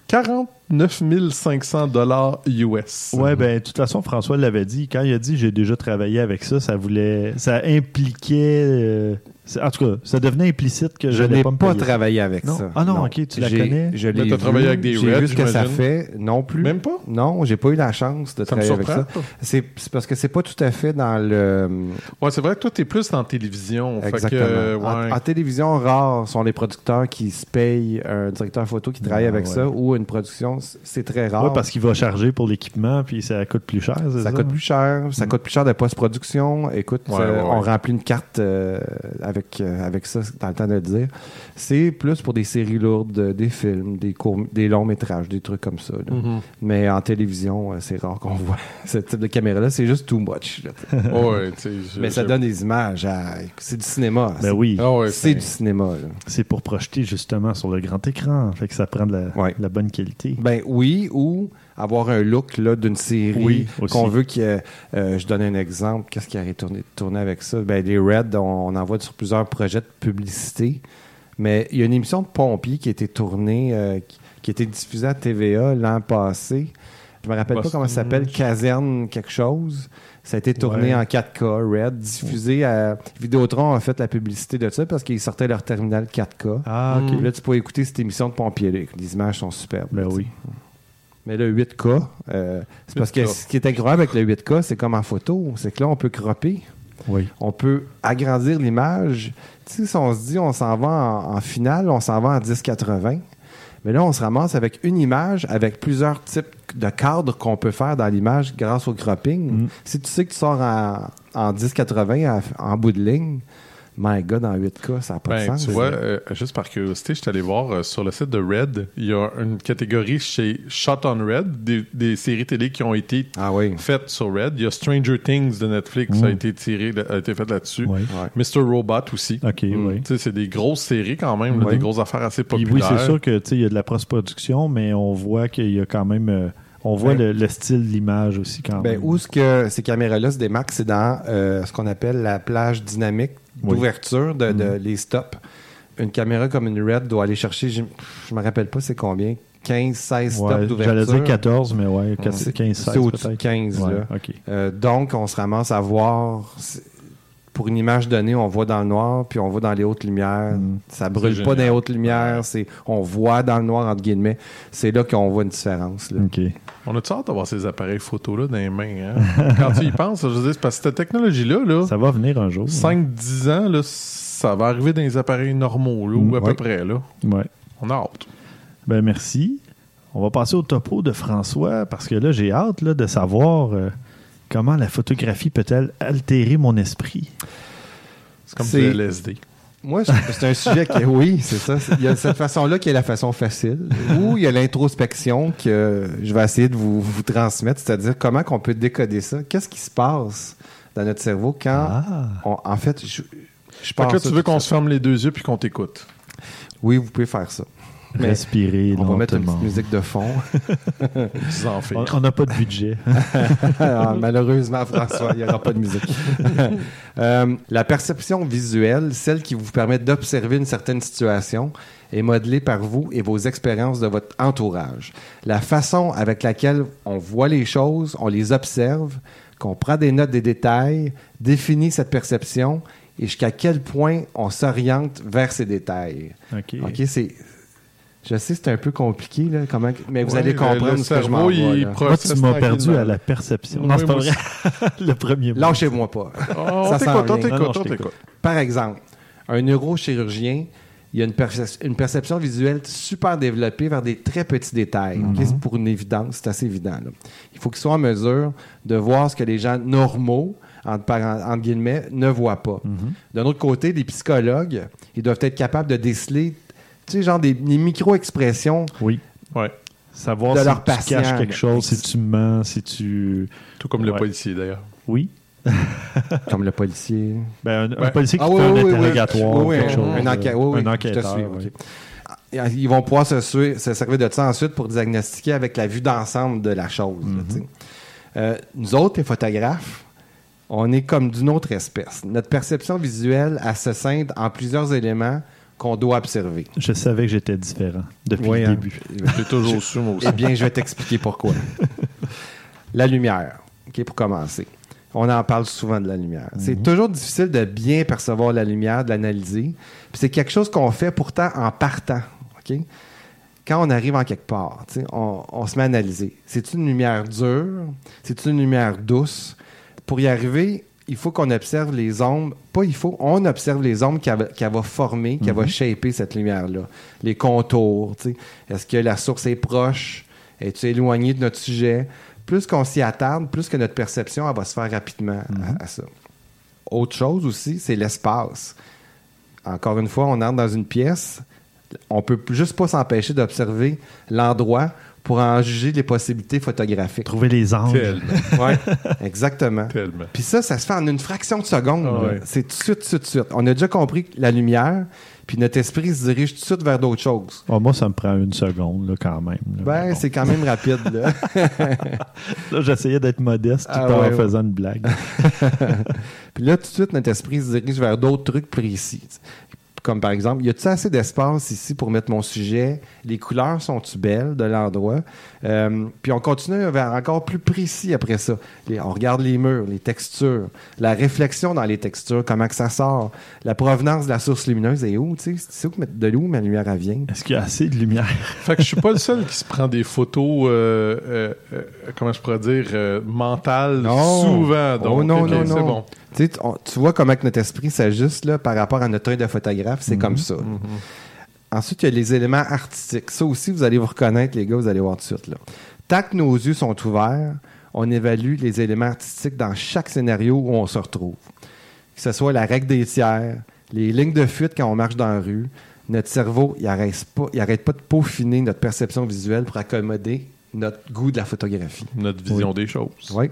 49 500 dollars US. Ouais, ben, de toute façon, François l'avait dit. Quand il a dit j'ai déjà travaillé avec ça, ça voulait. Ça impliquait. euh, en tout cas, ça devenait implicite que Je n'ai pas travaillé avec Non? ça. Ah non, ok, tu la connais? Je Mais l'ai travaillé avec des J'ai vu ce que ça fait. Non plus. Même pas? Non, j'ai pas eu la chance de Ça me travailler avec ça. C'est parce que c'est pas tout à fait dans le. Ouais, c'est vrai que toi, t'es plus dans la télévision. Fait que, Exactement. En- en, télévision, rares sont les producteurs qui se payent un directeur photo qui travaille Ah, avec ouais. ça ou une production. C'est très rare. Parce qu'il va charger pour l'équipement, puis ça coûte plus cher, ça? ça coûte plus cher. Ça Mm. coûte plus cher de post-production. Écoute, Ouais, euh, ouais, ouais. on remplit une carte euh, avec, euh, avec ça, dans le temps de le dire. C'est plus pour des séries lourdes, des films, des, courts, des longs métrages, des trucs comme ça. Mhm. Mais en télévision, euh, c'est rare qu'on [laughs] voit ce type de caméra-là. C'est juste too much. là. [laughs] Mais ça donne des images. à- C'est du cinéma. Ben oui, Ah ouais, C'est du cinéma. c'est pour projeter justement sur le grand écran. Fait que ça prend de la, Ouais. de la bonne qualité. Ben oui, ou avoir un look là, d'une série Oui, qu'on veut ait- euh, je donne un exemple. Qu'est-ce qui a tourné, tourné avec ça? Ben, les Reds, on, on en voit sur plusieurs projets de publicité. Mais il y a une émission de pompiers qui a été tournée, euh, qui, qui a été diffusée à TVA l'an passé. Je me rappelle pas comment ça s'appelle. Caserne quelque chose. Ça a été tourné Ouais. en 4K, Red, diffusé à... Vidéotron a fait la publicité de ça parce qu'ils sortaient leur terminal 4K. Ah, ok. Puis Là, tu peux écouter cette émission de pompiers-là. Les images sont superbes. Ben là, oui. mais le 8K, euh, c'est parce que 8K. ce qui est incroyable avec le 8K, c'est comme en photo, c'est que là, on peut cropper, Oui. on peut agrandir l'image. Tu sais, si on se dit on s'en va en, en finale, on s'en va en 1080, mais là, on se ramasse avec une image avec plusieurs types de cadres qu'on peut faire dans l'image grâce au cropping. Mm. Si tu sais que tu sors en, en 1080 en, en bout de ligne, my God, en 8K, ça n'a pas de Ben, sens. tu vois, euh, juste par curiosité, je suis allé voir euh, sur le site de Red, il y a une catégorie chez Shot on Red, des, des séries télé qui ont été Ah oui. faites sur Red. Il y a Stranger Things de Netflix Mm. a été tiré, a été fait là-dessus. Oui. Ouais. Mr. Robot aussi. OK, Mm. oui. Tu sais, c'est des grosses séries quand même, là, des grosses affaires assez populaires. oui, c'est sûr que tu sais, il y a de la post-production, mais on voit qu'il y a quand même. euh, on voit Ben- le, le style de l'image aussi quand Ben, même. où est-ce que ces caméras-là se démarquent, c'est dans euh, ce qu'on appelle la plage dynamique. D'ouverture, de, de- Mhm. les stops. une caméra comme une Red doit aller chercher, je, je me rappelle pas c'est combien, 15, 16 Ouais, stops d'ouverture. J'allais dire 14, mais ouais, C'est- 15, 16 C'est au-dessus de peut-être. 15. Ouais, là. Euh, donc, on se ramasse à voir. Pour une image donnée, on voit dans le noir, puis on voit dans les hautes lumières. Mm. Ça brûle pas dans les hautes lumières. C'est, on voit dans le noir, entre guillemets. C'est là qu'on voit une différence. là. On a-tu hâte d'avoir ces appareils photo-là dans les mains? Hein? [laughs] Quand tu y penses, je veux dire, c'est parce que cette technologie-là, là, Ça va venir un jour. 5-10 ans, là, ça va arriver dans les appareils normaux, là, ou à Mm, peu ouais. près. Là. Ouais. On a hâte. Ben merci. On va passer au topo de François parce que là, j'ai hâte là, de savoir euh, comment la photographie peut-elle altérer mon esprit? C'est comme C'est- du LSD. Moi, c'est un sujet qui. Oui, c'est ça. C'est- Il y a cette façon-là qui est la façon facile. Ou il y a l'introspection que je vais essayer de vous, vous transmettre, c'est-à-dire comment qu'on peut décoder ça. Qu'est-ce qui se passe dans notre cerveau quand. Ah. on- en fait, je, je Fait que là, tu veux qu'on ça. se ferme les deux yeux puis qu'on t'écoute. Oui, vous pouvez faire ça. Mais Respirer on va mettre une petite musique de fond. Tu en fais. On n'a pas de budget. [laughs] Ah, Malheureusement, François, il n'y aura pas de musique. [laughs] Euh, la perception visuelle, celle qui vous permet d'observer une certaine situation, est modelée par vous et vos expériences de votre entourage. La façon avec laquelle on voit les choses, on les observe, qu'on prend des notes des détails, définit cette perception et jusqu'à quel point on s'oriente vers ces détails. OK. OK, c'est... Je sais, c'est un peu compliqué, là, comment... mais vous Ouais, allez le- comprendre le ce que je m'en vais. Moi, tu m'as perdu à la perception. Oui, non, c'est pas vrai. [laughs] Le premier mot. Lâchez-moi pas. Oh, [laughs] Ça t'écoute, t'écoute. Par exemple, un neurochirurgien, il y a une, perce- une perception visuelle super développée vers des très petits détails. Ok, C'est pour une évidence, c'est assez évident. là. Il faut qu'il soit en mesure de voir ce que les gens normaux, entre, guillemets, ne voient pas. D'un autre côté, les psychologues, ils doivent être capables de déceler, tu sais, genre des, des micro-expressions Oui. Ouais. Savoir De si leur tu patient, caches quelque chose, si tu mens, si tu... Tout comme le policier, d'ailleurs. Oui. [laughs] comme le policier. Ben, un, un policier qui Ah fait oui, un oui, interrogatoire, oui, oui, quelque un- chose. un, enquête- oui, euh, oui, un te enquêteur. suis, oui. ok. Ils vont pouvoir se, se servir de ça ensuite pour diagnostiquer avec la vue d'ensemble de la chose. sais. Euh, nous autres, les photographes, on est comme d'une autre espèce. Notre perception visuelle, elle se scinde en plusieurs éléments qu'on doit observer. Je savais que j'étais différent depuis Oui, le hein. début. J'ai toujours su, moi aussi. Eh bien, je vais t'expliquer pourquoi. [laughs] la lumière, OK, pour commencer. On en parle souvent de la lumière. C'est toujours difficile de bien percevoir la lumière, de l'analyser. Puis c'est quelque chose qu'on fait pourtant en partant. OK? Quand on arrive en quelque part, tu sais, on, on se met à analyser. C'est une lumière dure? C'est une lumière douce? Pour y arriver, il faut qu'on observe les ombres. Pas il faut, on observe les ombres qu'elle va, qu'elle va former, qu'elle va shaper cette lumière-là. Les contours, tu sais. Est-ce que la source est proche? Es-tu éloigné de notre sujet? Plus qu'on s'y attarde, plus que notre perception elle va se faire rapidement à- à, ça. Autre chose aussi, c'est l'espace. Encore une fois, on entre dans une pièce, on peut juste pas s'empêcher d'observer l'endroit pour en juger les possibilités photographiques. Trouver les angles. Ouais, [laughs] exactement. Tellement. Puis ça, ça se fait en une fraction de seconde. Ah ouais. C'est tout de suite, tout de suite, tout. On a déjà compris que la lumière, puis notre esprit se dirige tout de suite vers d'autres choses. Ah, moi, ça me prend une seconde, là, quand même. là. Ben, bon. c'est quand même rapide, là. [laughs] Là, j'essayais d'être modeste tout Ah, en ouais, ouais. faisant une blague. [laughs] Puis là, tout de suite, notre esprit se dirige vers d'autres trucs précis. Comme par exemple, y a-t-il assez d'espace ici pour mettre mon sujet? Les couleurs sont-tu belles de l'endroit? Euh, puis on continue vers encore plus précis après ça. Les- on regarde les murs, les textures, la réflexion dans les textures, comment que ça sort, la provenance de la source lumineuse et où, tu sais, c'est où de où ma lumière vient? Est-ce qu'il y a assez de lumière? [laughs] Fait que je suis pas le seul qui se prend des photos, euh, euh, euh, comment je pourrais dire, euh, mentales Non. souvent. Donc, oh non, non, c'est non. bon. Tu, on- vois comment que notre esprit s'ajuste là, par rapport à notre œil de photographe, c'est comme ça. Ensuite, il y a les éléments artistiques. Ça aussi, vous allez vous reconnaître, les gars, vous allez voir tout de suite. Là. Tant que nos yeux sont ouverts, on évalue les éléments artistiques dans chaque scénario où on se retrouve. Que ce soit la règle des tiers, les lignes de fuite quand on marche dans la rue, notre cerveau, il n'arrête pas, il arrête pas de peaufiner notre perception visuelle pour accommoder notre goût de la photographie. Notre vision des choses. Oui.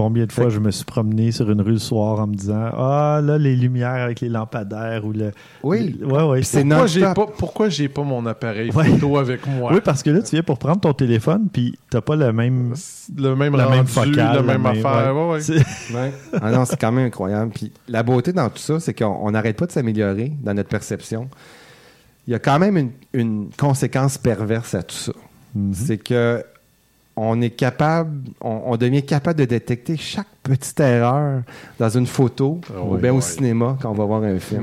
Combien de fois je me suis promené sur une rue le soir en me disant Ah, là, les lumières avec les lampadaires ou le. Oui. le- Ouais, ouais. C'est Pourquoi j'ai pas, pourquoi j'ai pas mon appareil Ouais. photo avec moi? Oui, parce que là, tu viens pour prendre ton téléphone, puis t'as pas le même. Le même La rendu, même focale, la la même même- affaire. ouais. [laughs] ouais. Ah non, c'est quand même incroyable. Puis la beauté dans tout ça, c'est qu'on on n'arrête pas de s'améliorer dans notre perception. Il y a quand même une, une conséquence perverse à tout ça. Mhm. C'est que on est capable, on, devient capable de détecter chaque petite erreur dans une photo ou bien au cinéma quand on va voir un film.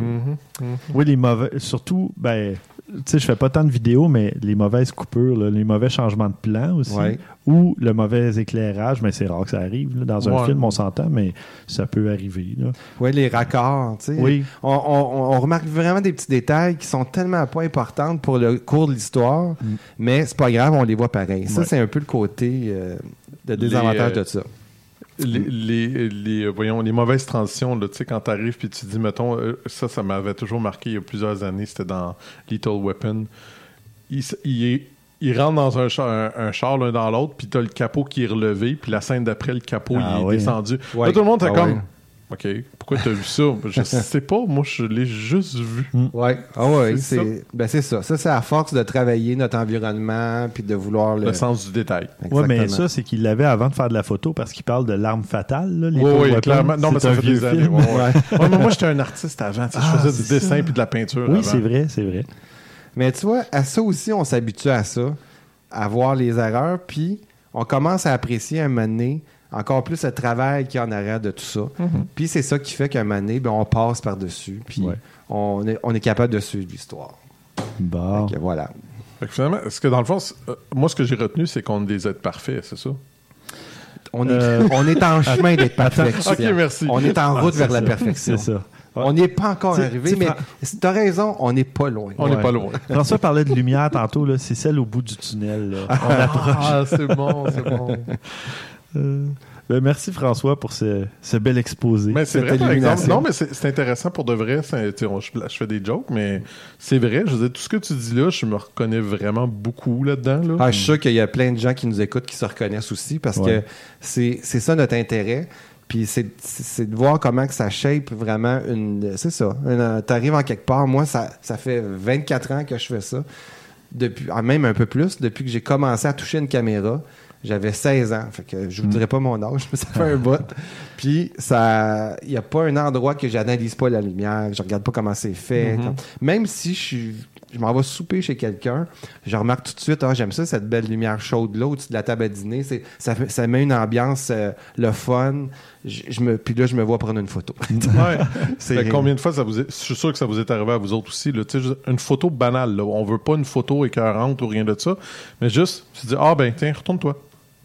Mhm. Oui, les mauvais. Surtout, ben, tu sais, je fais pas tant de vidéos, mais les mauvaises coupures, là, les mauvais changements de plan aussi, Ouais. ou le mauvais éclairage, mais c'est rare que ça arrive. là. Dans un Ouais. film, on s'entend, mais ça peut arriver. là. Ouais, les raccords, tu sais. Oui. On, on- on remarque vraiment des petits détails qui sont tellement pas importants pour le cours de l'histoire, mais c'est pas grave, on les voit pareil. Ça, Mm. Ouais. c'est un peu le côté euh, de désavantage euh, de ça. Les, les, les, voyons, les mauvaises transitions, tu sais, quand t'arrives puis tu dis, mettons, euh, ça, ça m'avait toujours marqué il y a plusieurs années, c'était dans Little Weapon. Il, il, est- il rentre dans un char, un, un char l'un dans l'autre, puis t'as le capot qui est relevé, puis la scène d'après, le capot, Ah il est oui, descendu. Ouais. Là, tout le monde était Ah comme, ouais. OK, pourquoi t'as vu ça? Je [laughs] sais pas, moi, je l'ai juste vu. Ouais. Ah ouais, C'est c'est ben c'est ça. Ça, c'est à force de travailler notre environnement puis de vouloir le. Le sens du détail. Ouais, mais ça, c'est qu'il l'avait avant de faire de la photo parce qu'il parle de l'arme fatale. Là, les Oui, oui, clairement. Non, mais ça fait des années. film. ouais, ouais. Ouais, mais moi, j'étais un artiste avant. Ah, je faisais du dessin ça. puis de la peinture. Oui, avant. c'est vrai, c'est vrai. Mais tu vois, à ça aussi, on s'habitue à ça, à voir les erreurs, puis on commence à apprécier un moment donné encore plus le travail qu'il y a en arrière de tout ça. Puis c'est ça qui fait qu'un moment donné, ben, on passe par-dessus, puis Ouais. on, est, on est capable de suivre l'histoire. Bon. Fait que voilà. Fait que finalement, est-ce que dans le fond, euh, moi, ce que j'ai retenu, c'est qu'on est des êtres parfaits, c'est ça? On est, Euh, on est en [laughs] chemin d'être parfait. Ok, merci. On est en route Ah, vers c'est la perfection. C'est ça. On n'y est pas encore arrivé, mais tu as raison, on n'est pas loin. On n'est Ouais. pas loin. [laughs] François parlait de lumière tantôt, là, c'est celle au bout du tunnel. là. On approche. Ah, c'est bon, c'est bon. [laughs] Euh, ben, merci François pour ce, ce bel exposé. Mais c'est Cette vrai, par exemple. illumination. Non, mais c'est intéressant pour de vrai. on- je, je fais des jokes, mais c'est vrai. Je veux dire, tout ce que tu dis là, je me reconnais vraiment beaucoup là-dedans. Là. Ah, je suis sûr qu'il y a plein de gens qui nous écoutent qui se reconnaissent aussi parce Ouais. que c'est c'est ça notre intérêt. Puis c'est c'est- c'est de voir comment que ça shape vraiment une. C'est ça. Tu arrives en quelque part. Moi, ça, ça fait 24 ans que je fais ça. Depuis, ah, même un peu plus, depuis que j'ai commencé à toucher une caméra. J'avais 16 ans. Fait que je vous dirai pas mon âge, [laughs] mais ça fait un bout. Puis ça. Il n'y a pas un endroit que j'analyse pas la lumière, je regarde pas comment c'est fait. Comme- Même si je suis. Je m'en vais souper chez quelqu'un, je remarque tout de suite, ah, j'aime ça, cette belle lumière chaude là au-dessus de la table à dîner. C'est, ça, ça met une ambiance, euh, le fun. Je, je me, puis là, je me vois prendre une photo. Ouais. [laughs] C'est- combien de fois ça vous est... Je suis sûr que ça vous est arrivé à vous autres aussi. Là. Une photo banale. Là. On veut pas une photo écœurante ou rien de ça. Mais juste, tu dis, ah ben tiens, retourne-toi.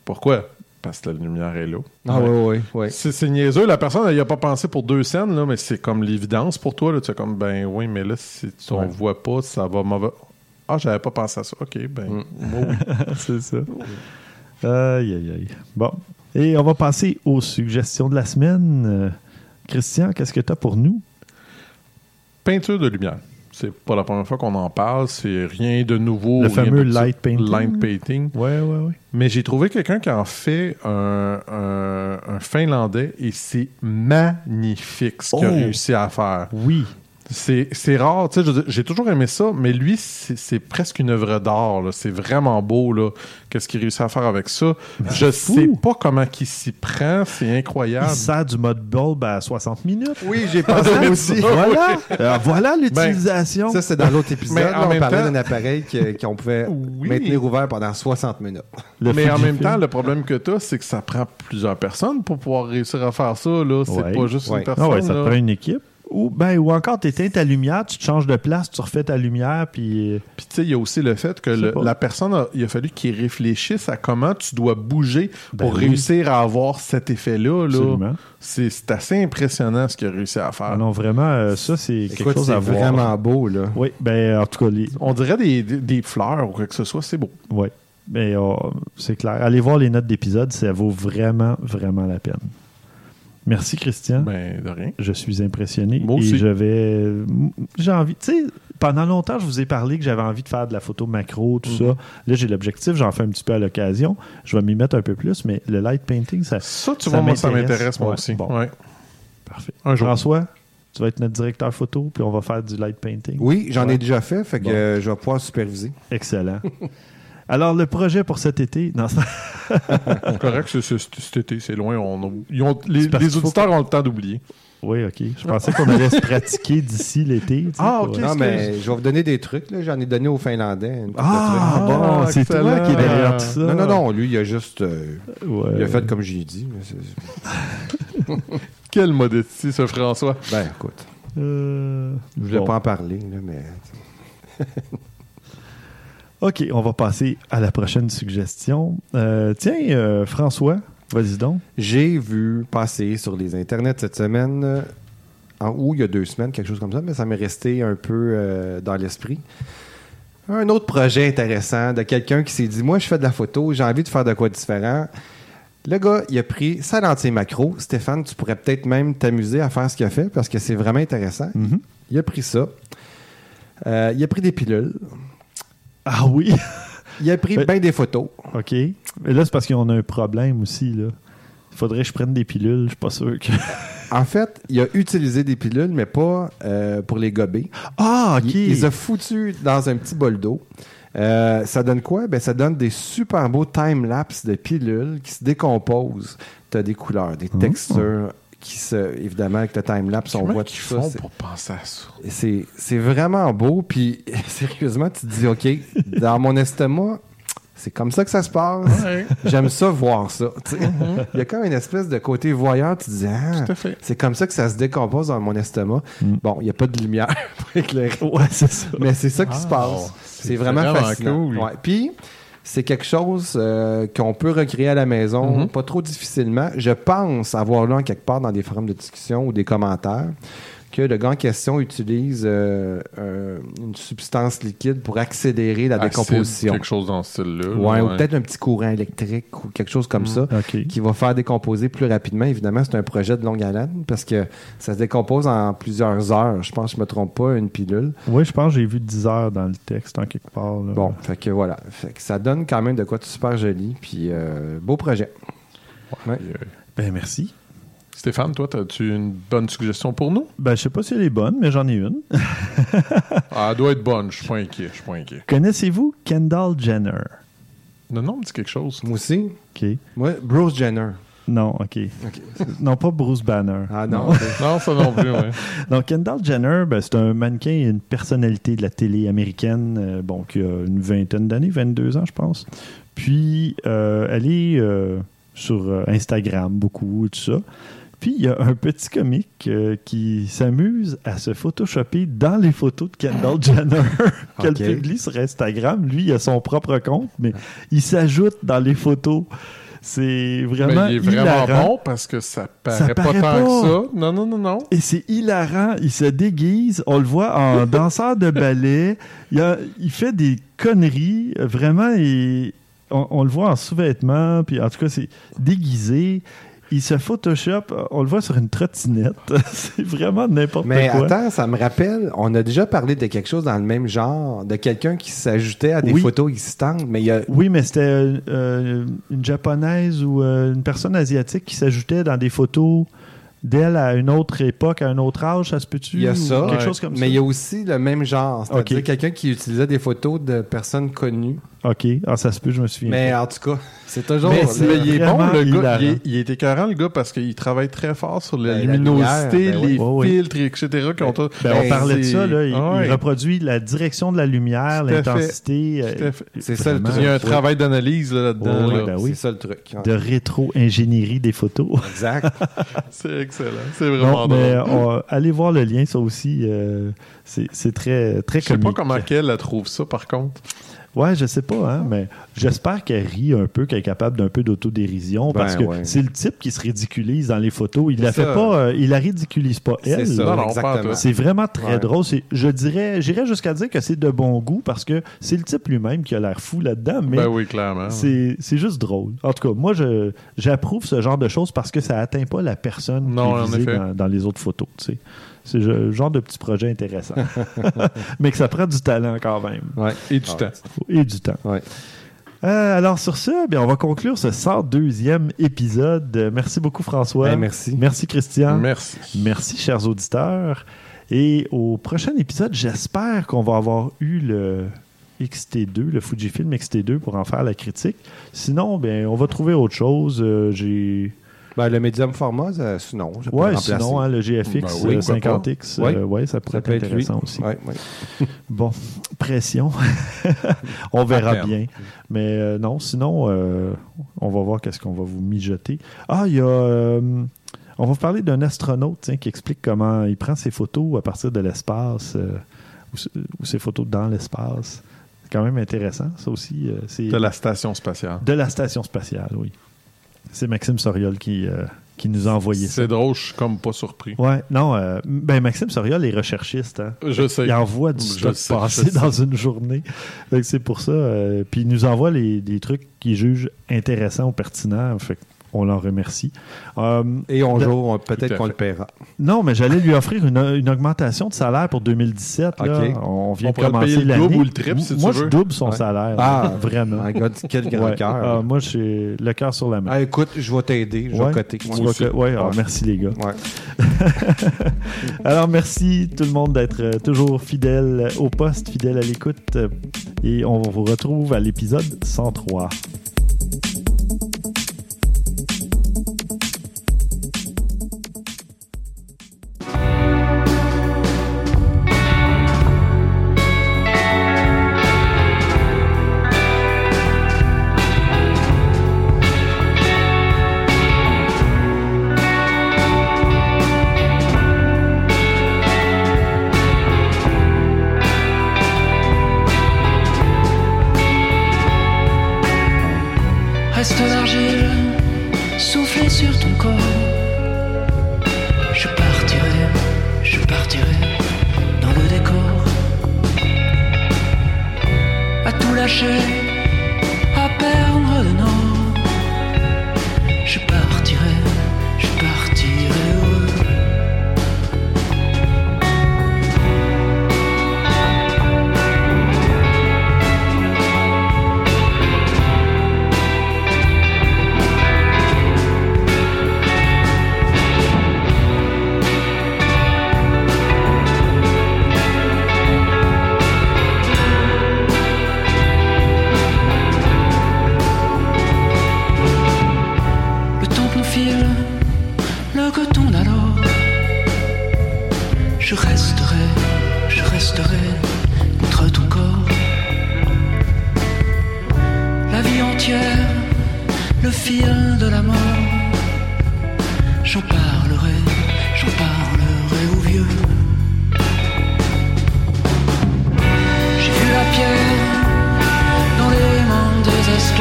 Pourquoi? Parce que la lumière est là. Ah oui, oui, oui. C'est niaiseux. La personne, elle n'y a pas pensé pour deux scènes, là, mais c'est comme l'évidence pour toi. Là. Tu es comme, ben oui, mais là, si tu Ouais. ne voit pas, ça va mauvais. Ah, j'avais pas pensé à ça. OK, ben, Mm. moi, oui. [laughs] c'est ça. Aïe, aïe, aïe. Bon. Et on va passer aux suggestions de la semaine. Euh, Christian, qu'est-ce que tu as pour nous? Peinture de lumière. C'est pas la première fois qu'on en parle. C'est rien de nouveau. Le fameux light painting. Light painting. Ouais, ouais, ouais. Mais j'ai trouvé quelqu'un qui en fait un, un- un Finlandais et c'est magnifique ce qu'il a Oh! réussi à faire. Oui. C'est c'est rare, tu sais, je j'ai toujours aimé ça, mais lui, c'est c'est presque une œuvre d'art. là. C'est vraiment beau, là, qu'est-ce qu'il réussit à faire avec ça. je fou. sais pas comment il s'y prend, c'est Il incroyable. sert du mode bulb à 60 minutes. Oui, j'ai pensé Ah, aussi. Voilà. Alors, [laughs] voilà l'utilisation. Ça, c'est dans l'autre épisode. Mais en là, on même parlait temps- d'un appareil qu'on pouvait Oui. maintenir ouvert pendant 60 minutes. Le mais en même temps, le problème que tu as, c'est que ça prend plusieurs personnes pour pouvoir réussir à faire ça. là. C'est Ouais. pas juste Ouais. une personne. Ah ouais, ça là. prend une équipe. Ou, ben, ou encore, tu éteins ta lumière, tu te changes de place, tu refais ta lumière, puis. euh, Puis tu sais, il y a aussi le fait que le- la personne, a- il a fallu qu'il réfléchisse à comment tu dois bouger Ben pour oui. réussir à avoir cet effet-là. là. C'est c'est assez impressionnant ce qu'il a réussi à faire. Ah non, vraiment, euh, ça, c'est quelque chose c'est à voir. vraiment beau, là. Oui, ben, en tout cas, les... On dirait des, des- des fleurs ou quoi que ce soit, c'est beau. ouais. Ben, euh, c'est clair. Allez voir les notes d'épisode, ça vaut vraiment, vraiment la peine. Merci, Christian. Ben, de rien. Je suis impressionné. Moi Et aussi. je vais. J'ai envie. Tu sais, pendant longtemps, je vous ai parlé que j'avais envie de faire de la photo macro, tout Mhm. ça. Là, j'ai l'objectif, j'en fais un petit peu à l'occasion. Je vais m'y mettre un peu plus, mais le light painting, ça. Ça, tu Ça vois, moi, ça m'intéresse. m'intéresse, moi Ouais, aussi. bon. Ouais. Parfait. Un jour. François, tu vas être notre directeur photo, puis on va faire du light painting. Oui, j'en Ouais. ai déjà fait, fait que Bon. euh, je vais pouvoir superviser. Excellent. [laughs] Alors, le projet pour cet été. Non, [laughs] c'est- Correct, c'est- c'est- cet été, c'est loin. On a- ils ont- les auditeurs ont le temps d'oublier. oui, OK. Je pensais qu'on allait se pratiquer d'ici l'été. tu sais, Ah, OK. Non, mais je vais vous donner des trucs. là. J'en ai donné aux Finlandais. Ah, Ah, bon, c'est toi qui est derrière tout ça. Non, non, non. Lui, il a juste. euh, Ouais. Il a fait comme j'ai dit. [laughs] Quelle modestie, ce François. Ben, écoute. Euh, Je voulais bon. pas en parler, là, mais. [laughs] OK, on va passer à la prochaine suggestion. Euh, tiens, euh, François, vas-y donc. J'ai vu passer sur les internets cette semaine, euh, en ou il y a deux semaines, quelque chose comme ça, mais ça m'est resté un peu euh, dans l'esprit. Un autre projet intéressant de quelqu'un qui s'est dit Moi, je fais de la photo, j'ai envie de faire de quoi différent. Le gars, il a pris sa lentille macro. Stéphane, tu pourrais peut-être même t'amuser à faire ce qu'il a fait parce que c'est vraiment intéressant. Mhm. Il a pris ça. Euh, il a pris des pilules. Ah oui? Il a pris Ben- bien des photos. OK. Mais là, c'est parce qu'on a un problème aussi. Là. Il faudrait que je prenne des pilules. Je suis pas sûr que. [laughs] En fait, il a utilisé des pilules, mais pas euh, pour les gober. Ah, OK. Il, il les a foutus dans un petit bol d'eau. Euh, ça donne quoi? Ben, ça donne des super beaux time-lapse de pilules qui se décomposent. Tu as des couleurs, des textures qui se. Évidemment, avec le time-lapse, on voit tout ça. font c'est- pour penser à ça? C'est vraiment beau. Puis, [laughs] sérieusement, tu te dis, OK, dans mon estomac, c'est comme ça que ça se passe. J'aime ça voir ça. sais. Il y a comme une espèce de côté voyeur. Tu te dis, ah, c'est comme ça que ça se décompose dans mon estomac. Mm. Bon, il n'y a pas de lumière [laughs] pour éclairer. Ouais, c'est ça. Mais c'est ça qui se passe. c'est C'est vraiment, vraiment fascinant. cool. Ouais. Puis, c'est quelque chose euh, qu'on peut recréer à la maison, Mhm. pas trop difficilement. Je pense avoir lu en quelque part dans des forums de discussion ou des commentaires que le gars en question utilise euh, euh, une substance liquide pour accélérer la Acide, décomposition. Quelque chose dans ce style-là. Ouais, ou peut-être un petit courant électrique ou quelque chose comme ça OK. qui va faire décomposer plus rapidement. Évidemment, c'est un projet de longue haleine parce que ça se décompose en plusieurs heures. Je pense, que je me trompe pas, une pilule. Oui, je pense que j'ai vu 10 heures dans le texte en quelque part. là. Bon, fait que voilà. Fait que ça donne quand même de quoi de super joli. Puis, euh, beau projet. Ouais. Ben, merci. Stéphane, toi, as-tu une bonne suggestion pour nous? Ben, je sais pas si elle est bonne, mais j'en ai une. [laughs] Ah, elle doit être bonne. Je suis pas inquiet. Je suis pas inquiet. Connaissez-vous Kendall Jenner? Non, non, me dit quelque chose. Moi aussi. OK. Moi, Bruce Jenner. Non, OK. [laughs] non, pas Bruce Banner. Ah non. Non, ça non plus, ouais. [laughs] Donc, Kendall Jenner, ben, c'est un mannequin et une personnalité de la télé américaine, euh, bon, qui a une vingtaine d'années, 22 ans, je pense. Puis, euh, elle est euh, sur Instagram beaucoup, tout ça. Puis, il y a un petit comique euh, qui s'amuse à se photoshopper dans les photos de Kendall [laughs] Jenner qu'elle Ok. publie sur Instagram. Lui, il a son propre compte, mais il s'ajoute dans les photos. C'est vraiment Mais il est vraiment hilarant. bon parce que ça paraît Ça pas paraît tant pas. que ça. Non, non, non, non. Et c'est hilarant. Il se déguise. On le voit en [laughs] danseur de ballet. Il, a- il fait des conneries. Vraiment, il- on, on le voit en sous-vêtements. Puis en tout cas, c'est déguisé. Il se Photoshop. On le voit sur une trottinette. [laughs] c'est vraiment n'importe Mais quoi. attends, ça me rappelle, on a déjà parlé de quelque chose dans le même genre, de quelqu'un qui s'ajoutait à des Oui. photos existantes, mais il y a. Oui, mais c'était euh, une japonaise ou euh, une personne asiatique qui s'ajoutait dans des photos d'elle à une autre époque, à un autre âge, ça se peut-tu? Il y a ça, Quelque Ouais. chose comme mais ça. il y a aussi le même genre, c'est-à-dire Ok. quelqu'un qui utilisait des photos de personnes connues. OK. Ah, ça se peut, je me souviens. Mais pas. en tout cas, c'est toujours. Mais Mais il est bon, le gars. Il est, il est écœurant, le gars, parce qu'il travaille très fort sur la Ben, la luminosité, lumière, ben les oui. Filtres, etc. tout- Ben, Ben, on parlait de ça, là. Il, Ah ouais. il reproduit la direction de la lumière, l'intensité. Euh. C'est ça le vraiment, Il y a un Oui. travail d'analyse là, là-dedans. Oui, là. ben oui. C'est ça le truc. de rétro-ingénierie des photos. Exact. [laughs] C'est excellent. C'est vraiment Non, mais drôle. on- allez voir le lien, ça aussi. euh, c'est c'est très, très Je sais comique. pas comment elle trouve ça, par contre. Ouais, je sais pas, hein, mais j'espère qu'elle rit un peu, qu'elle est capable d'un peu d'autodérision, Ben, parce que ouais. c'est le type qui se ridiculise dans les photos. Il la fait pas, euh, il la ridiculise pas elle. C'est ça, Non, non, pas exactement. tout. C'est vraiment très Ouais. drôle. C'est- Je dirais, j'irais jusqu'à dire que c'est de bon goût parce que c'est le type lui-même qui a l'air fou là-dedans, mais Ben oui, clairement. c'est c'est juste drôle. En tout cas, moi, je j'approuve ce genre de choses parce que ça atteint pas la personne Non, qui est visée dans, dans les autres photos. tu sais. C'est le genre de petit projet intéressant. [laughs] [laughs] Mais que ça prend du talent quand même. Ouais. Et du Ah, temps. Et du temps. Ouais. Euh, alors sur ce, bien, on va conclure ce 102e épisode. Merci beaucoup François. Hey, merci. Merci Christian. Merci. Merci, chers auditeurs. Et au prochain épisode, j'espère qu'on va avoir eu le XT2, le Fujifilm XT2 pour en faire la critique. Sinon, ben, on va trouver autre chose. Euh, j'ai. Ben, le médium format, ça- sinon, ça peut Ouais, le remplacer. sinon, hein, le GFX Ben oui, euh, pourquoi 50X, pas. euh, ouais, ça pourrait Ça peut être intéressant aussi. [laughs] Bon, pression. [laughs] on verra bien. Mais euh, non, sinon, euh, on va voir qu'est-ce qu'on va vous mijoter. Ah, il y a. euh, on va vous parler d'un astronaute tiens, qui explique comment il prend ses photos à partir de l'espace, euh, ou, ses photos dans l'espace. C'est quand même intéressant, ça aussi. euh, De la station spatiale. de la station spatiale, oui. C'est Maxime Soriol qui, euh, qui nous a envoyé ça. C'est drôle, je suis comme pas surpris. Ouais, non, euh, ben Maxime Soriol est recherchiste. Hein? Je sais. Il envoie du stock passé dans une journée. C'est pour ça. euh, puis il nous envoie les, des trucs qu'il juge intéressants ou pertinents. Fait on l'en remercie. Euh, Et on joue, peut-être qu'on fait. le paiera. non, mais j'allais lui offrir une, une augmentation de salaire pour 2017. là. Ok. On vient On de commencer payer le l'année. double ou le triple, si tu Moi, je veux. double son Ouais. salaire. Ah, [laughs] vraiment. My God, quel grand Ouais. cœur. Ah, moi, j'ai le cœur sur la main. Ah, écoute, je vais t'aider, je Ouais. vais coter. Tu ouais, ah, merci les gars. Ouais. [laughs] Alors, merci tout le monde d'être euh, toujours fidèle au poste, fidèle à l'écoute. euh, Et on vous retrouve à l'épisode 103.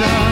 Des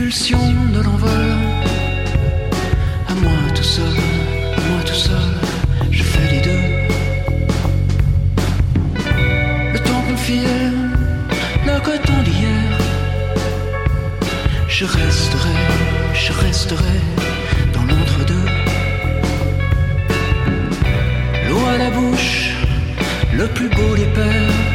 de l'envol. À moi tout seul, à moi tout seul, je fais les deux. Le temps qu'on le coton d'hier. Je resterai, je resterai dans l'entre-deux. L'eau à la bouche, le plus beau des pères.